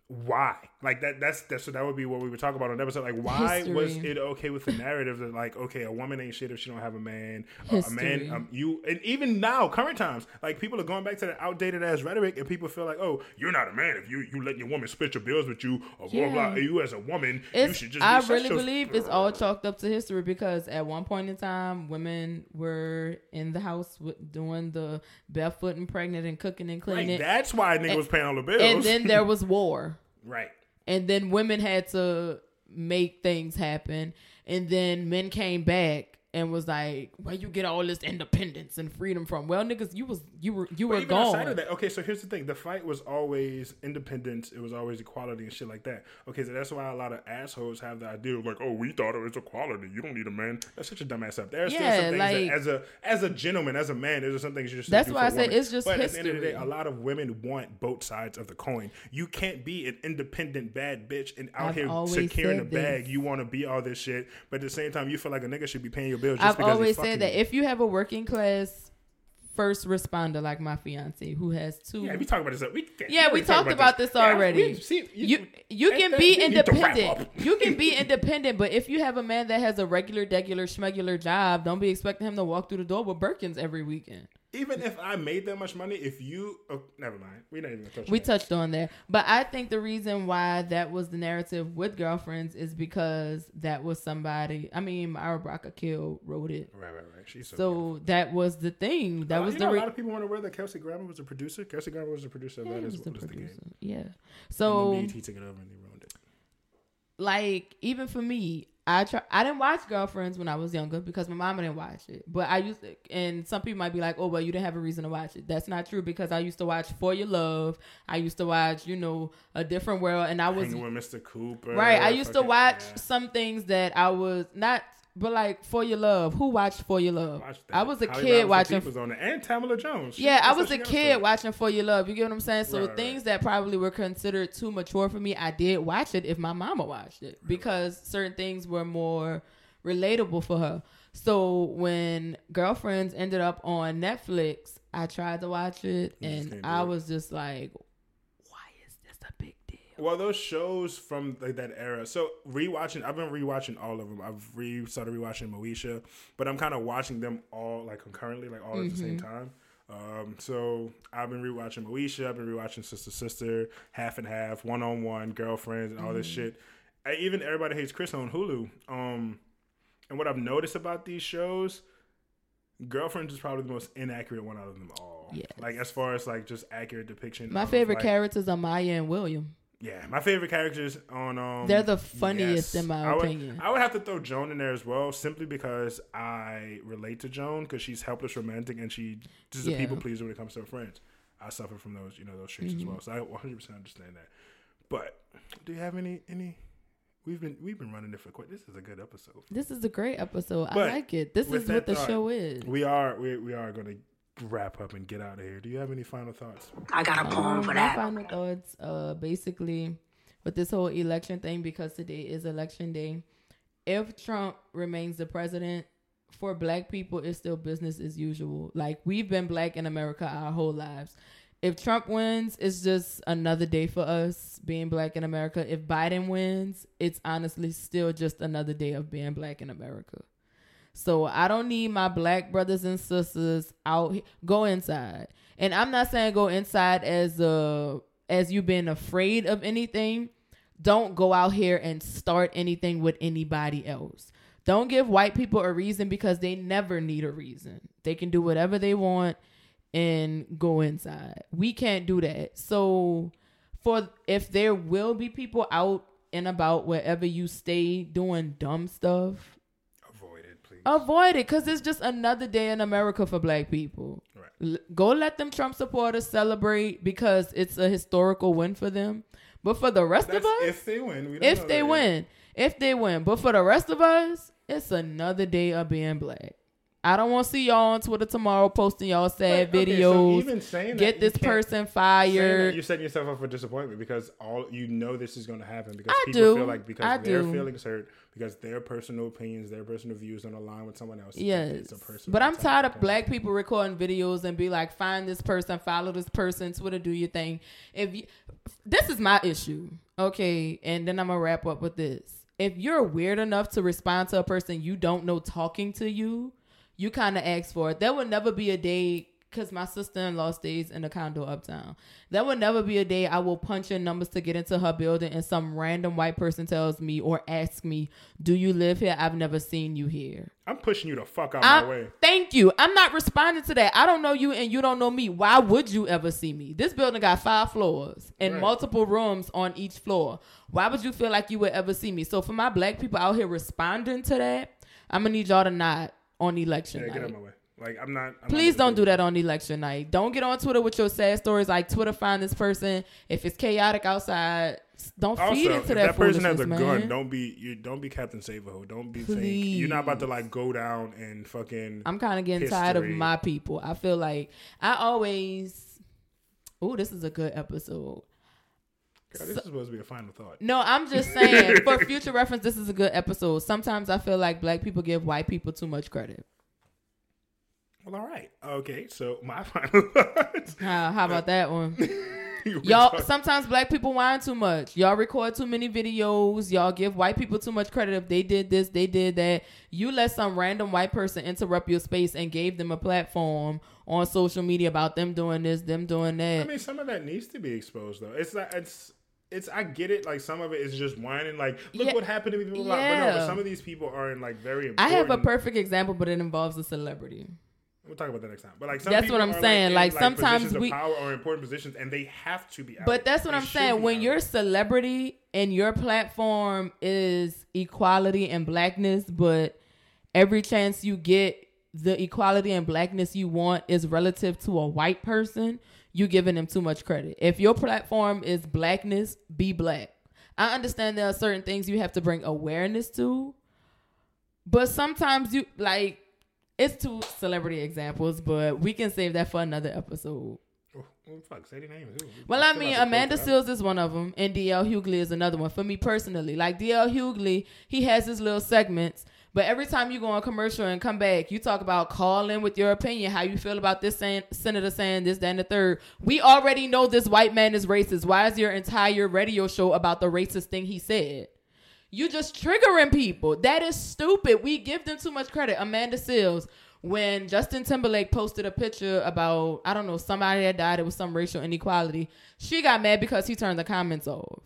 why? Like that. That's that's so that would be what we would talk about on the episode. Like why was it okay with the narrative that like okay, a woman ain't shit if she don't have a man. Uh, a man, um, you and even now, current times, like people are going back to that outdated ass rhetoric, and people feel like, oh, you're not a man if you you let your woman split your bills with you, or blah blah. Yeah. You as a woman, you should just. I really believe it's all chalked up to history because at one point in time, women were in the house with, doing the barefoot and pregnant and cooking and cleaning. that's why a nigga And- was paying all the bills. and then there was war. right. And then women had to make things happen. And then men came back and was like where you get all this independence and freedom from well niggas you was you were you But were gone of that, okay, so here's the thing: the fight was always independence. It was always equality and shit like that. Okay, so that's why a lot of assholes have the idea of like, oh, we thought it was equality. You don't need a man. That's such a dumbass up. There are still some things like- that, as a as a gentleman, as a man, there's some things you just That's why I said it's just But at the end of the day, history. a lot of women want both sides of the coin. You can't be an independent bad bitch and out I've here securing a bag. this. You want to be all this shit, but at the same time, you feel like a nigga should be paying your i've always said that if you have a working class first responder like my fiance who has two Yeah, we talked about this. We, Yeah, we already talked about this already. we- see, you you and can be we need to wrap independent. You can be independent, but if you have a man that has a regular, regular, schmegular job, don't be expecting him to walk through the door with Birkins every weekend. Even if I made that much money, if you, oh, never mind, we're not even touch. We that. touched on there, but I think the reason why that was the narrative with girlfriends is because that was somebody. I mean, Mara Brock Akil wrote it, Right, right, right. She's so. so that was the thing. That Uh, was the know, re- a lot of people want to wear that Kelsey Grammer was a producer. Kelsey Grammer was a producer of yeah, that he as was the game. Yeah, and so then BET took it over and they ruined it. like even for me, I try. I didn't watch Girlfriends when I was younger because my mama didn't watch it. But I used to, and some people might be like, "Oh, well, you didn't have a reason to watch it." That's not true because I used to watch For Your Love. I used to watch, you know, A Different World, and I was Hanging with Mr. Cooper. right. I used to watch yeah. some things that I was not but like For Your Love, who watched For Your Love? That. I was a Holly kid Robinson watching. Was on it, and Tamala Jones. She- Yeah, I was a kid watching For Your Love. You get what I'm saying? So Right, right, things that probably were considered too mature for me, I did watch it if my mama watched it because certain things were more relatable for her. So when Girlfriends ended up on Netflix, I tried to watch it You and I was just like, why is this a big? Well, those shows from like that era. So rewatching, I've been rewatching all of them. I've re started rewatching Moesha, but I'm kind of watching them all like concurrently, like all at the same time. Um, so I've been rewatching Moesha. I've been rewatching Sister Sister, Half and Half, One on One, Girlfriends, and all this shit. I, even Everybody Hates Chris on Hulu. Um, and what I've noticed about these shows, Girlfriends is probably the most inaccurate one out of them all. Yes. Like as far as like just accurate depiction. My favorite like, characters are Maya and William. Yeah, my favorite characters on um They're the funniest in my I would, opinion. I would have to throw Joan in there as well, simply because I relate to Joan because she's helpless romantic and she just a people pleaser when it comes to her friends. I suffer from those, you know, those traits Mm-hmm. as well. So I 100 percent understand that. But do you have any any? We've been we've been running it for quite. This is a good episode. This is a great episode. But I like it. This is what the thought, show is. We are we we are going to wrap up and get out of here. Do you have any final thoughts? I got a poem Um, for my that. final thoughts, uh, basically, with this whole election thing, because today is election day. If Trump remains the president, for black people, it's still business as usual. Like we've been black in America our whole lives. If Trump wins, it's just another day for us being black in America. If Biden wins, it's honestly still just another day of being black in America. So I don't need my black brothers and sisters out. Go inside, and I'm not saying go inside as a as you being afraid of anything. Don't go out here and start anything with anybody else. Don't give white people a reason because they never need a reason. They can do whatever they want and go inside. We can't do that. So for if there will be people out and about wherever you stay doing dumb stuff, Avoid it, because it's just another day in America for black people. Right. L- go let them Trump supporters celebrate because it's a historical win for them. But for the rest That's of us, if they win. We don't know if they win, if they win, but for the rest of us, it's another day of being black. I don't want to see y'all on Twitter tomorrow posting y'all sad But, okay, so videos. that, get this person fired. You're setting yourself up for disappointment because all you know this is going to happen because I people do. feel like because I their do. feelings hurt because their personal opinions, their personal views don't align with someone else. Yes, it's a personal but I'm tired of black people recording videos and be like, find this person, follow this person, Twitter, do your thing. If you, this is my issue, okay, and then I'm gonna wrap up with this. If you're weird enough to respond to a person you don't know talking to you, you kind of ask for it. There will never be a day because my sister-in-law stays in a condo uptown. There will never be a day I will punch in numbers to get into her building and some random white person tells me or asks me, "Do you live here? I've never seen you here." I'm pushing you the fuck out I'm- my way. Thank you. I'm not responding to that. I don't know you and you don't know me. Why would you ever see me? This building got five floors and Right. multiple rooms on each floor. Why would you feel like you would ever see me? So for my black people out here responding to that, I'm gonna need y'all to not on election Yeah, get out night. of my way. Like I'm not. I'm Please not don't do that on election night. Don't get on Twitter with your sad stories like Twitter find this person. If it's chaotic outside, don't Also, feed into that, that, person has a foolishness, gun, don't be you. Don't be Captain Save-A-Ho. Don't be think you're not about to like go down and fucking. I'm kind of getting tired of my people. I feel like I always. Oh, this is a good episode. God, this is supposed to be a final thought. No, I'm just saying for future reference, this is a good episode. Sometimes I feel like black people give white people too much credit. Well, all right. Okay, so my final thoughts. How, how about that one? Y'all, talk- sometimes black people whine too much. Y'all record too many videos. Y'all give white people too much credit if they did this, they did that. You let some random white person interrupt your space and gave them a platform on social media about them doing this, them doing that. I mean, some of that needs to be exposed, though. It's not. It's. It's. I get it. Like some of it is just whining. Like, look Yeah. what happened to me. Blah, blah, blah. But no, but some of these people are in like very. I have a perfect example, but it involves a celebrity. We'll talk about that next time. But like, some That's what I'm are, saying. in, Like, sometimes we- power or important positions, and they have to be. Out. But that's what They I'm saying. When out. you're a celebrity and your platform is equality and blackness, but every chance you get, the equality and blackness you want is relative to a white person, you giving them too much credit. If your platform is blackness, be black. I understand there are certain things you have to bring awareness to, But sometimes you like it's two celebrity examples, but we can save that for another episode. Oh, well, fuck, say the names. Well, I mean, Amanda. Seales is one of them, and DL Hughley is another one. For me personally, like DL Hughley, he has his little segments, but every time you go on commercial and come back, you talk about calling with your opinion, how you feel about this saying, senator saying this, that, and the third. We already know this white man is racist. Why is your entire radio show about the racist thing he said? You just triggering people. That is stupid. We give them too much credit. Amanda Seales, when Justin Timberlake posted a picture about, I don't know, somebody that died, it was some racial inequality, she got mad because he turned the comments off.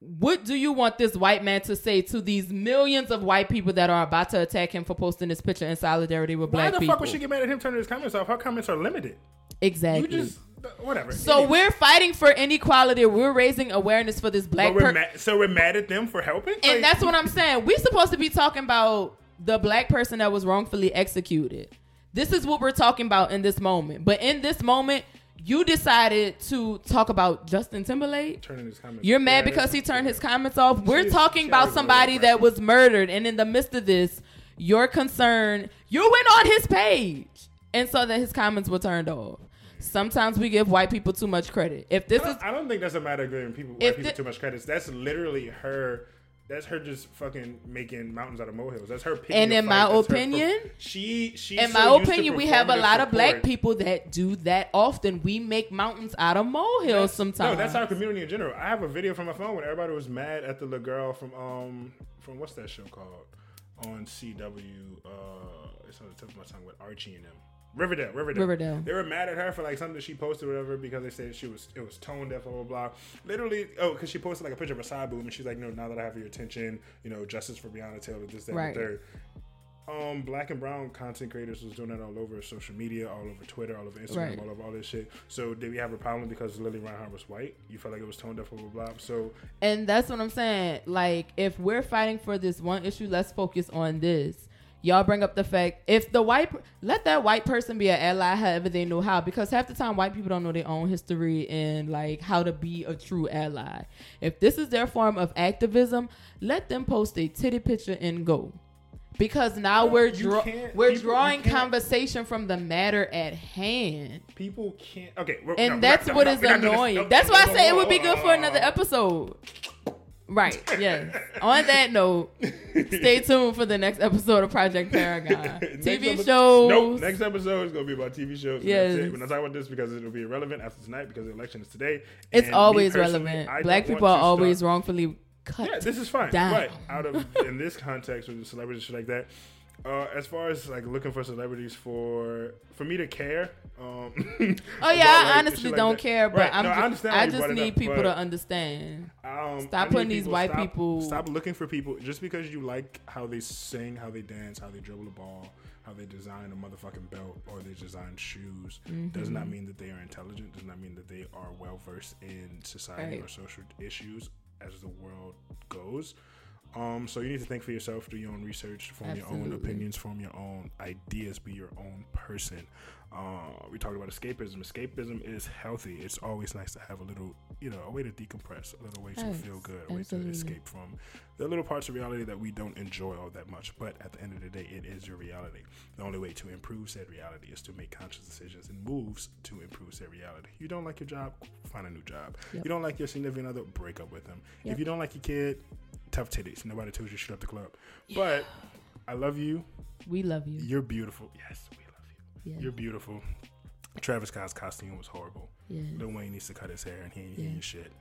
What do you want this white man to say to these millions of white people that are about to attack him for posting this picture in solidarity with Why black people? Why the fuck would she get mad at him turning his comments off? Her comments are limited. exactly. You just uh, whatever. so Anyway. we're fighting for inequality. We're raising awareness for this black we're person. mad, so we're mad at them for helping. And Like, that's what I'm saying. We're supposed to be talking about the black person that was wrongfully executed. This is what we're talking about in this moment. But in this moment, you decided to talk about Justin Timberlake. turning his comments. You're mad Yeah, because he turned his comments off. We're She's- talking about somebody that was murdered, and in the midst of this, your concern, you went on his page and saw that his comments were turned off. Sometimes we give white people too much credit. If this I is, I don't think that's a matter of giving people white people the- too much credit. That's literally her. That's her just fucking making mountains out of molehills. That's her. And in my That's opinion- she she. in so my opinion, we have a lot of black people that do that often. We make mountains out of molehills sometimes. No, that's our community in general. I have a video from my phone when everybody was mad at the little girl from um from what's that show called on CW. Uh, it's on the tip of my tongue with Archie and them. Riverdale, Riverdale, Riverdale. They were mad at her for like something that she posted, or whatever, because they said she was it was tone deaf, blah blah blah. Literally, oh, because she posted like a picture of a side boob, and she's like, "No, now that I have your attention, you know, justice for Breonna Taylor, this, that, Right. and the third. Um, black and brown content creators was doing that all over social media, all over Twitter, all over Instagram, Right. all over all this shit. So did we have a problem because Lili Reinhart was white? You felt like it was tone deaf, blah blah blah. So And that's what I'm saying. Like, if we're fighting for this one issue, let's focus on this. Y'all bring up the fact if the white let that white person be an ally however they know how because half the time white people don't know their own history and like how to be a true ally. If this is their form of activism, let them post a titty picture and go. Because now No, we're draw- we're people- drawing conversation from the matter at hand. people can't. Okay, And no, that's not- what no, is this. annoying. No, That's why I say it would be good for no, another no. episode. Right. Yes. On that note, stay tuned for the next episode of Project Paragon. TV epi- shows. Nope. Next episode is gonna be about TV shows. Yes. We're not talking about this because it'll be irrelevant after tonight because the election is today. It's And always relevant. I Black people are always start- wrongfully cut. Yeah, this is fine. down. But out of in this context with the celebrities and shit like that, uh, as far as like looking for celebrities for for me to care. Um, Oh yeah, I honestly don't care, but I'm no, ju- I, I just need up, people to understand. um, Stop I putting these white stop- people- Stop looking for people just because you like how they sing, how they dance, how they dribble the ball, how they design a motherfucking belt or they design shoes. Does not Mm-hmm. mean that they are intelligent. Does not mean that they are well versed in society Right. or social issues as the world goes. Um, so you need to think for yourself, do your own research, form your own opinions, form your own ideas, be your own person. Uh, we talked about escapism. Escapism is healthy. It's always nice to have a little, you know, a way to decompress, a little way to Yes, feel good, a way to escape from the little parts of reality that we don't enjoy all that much. But at the end of the day, it is your reality. The only way to improve said reality is to make conscious decisions and moves to improve said reality. You don't like your job, find a new job. Yep. You don't like your significant other, break up with them. Yep. If you don't like your kid, tough titties. Nobody told you to shut up the club. But I love you. We love you. You're beautiful. Yes, we love you. Yeah. You're beautiful. Travis Scott's costume was horrible. Yes. Lil Wayne needs to cut his hair and he ain't Yeah. hearing shit.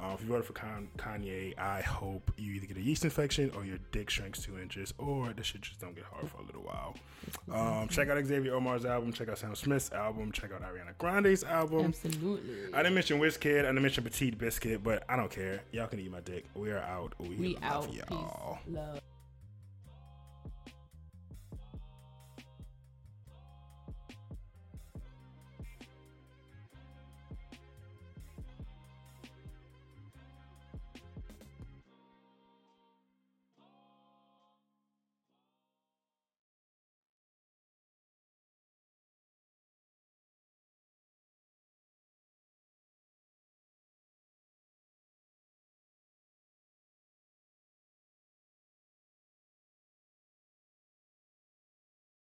Uh, if you voted for Kanye, I hope you either get a yeast infection or your dick shrinks two inches, or the shit just don't get hard for a little while. Um, check out Xavier Omar's album. Check out Sam Smith's album. Check out Ariana Grande's album. Absolutely. I didn't mention Wizkid. I didn't mention Petit Biscuit, but I don't care. Y'all can eat my dick. We are out. We, We love out. y'all. Peace. Love.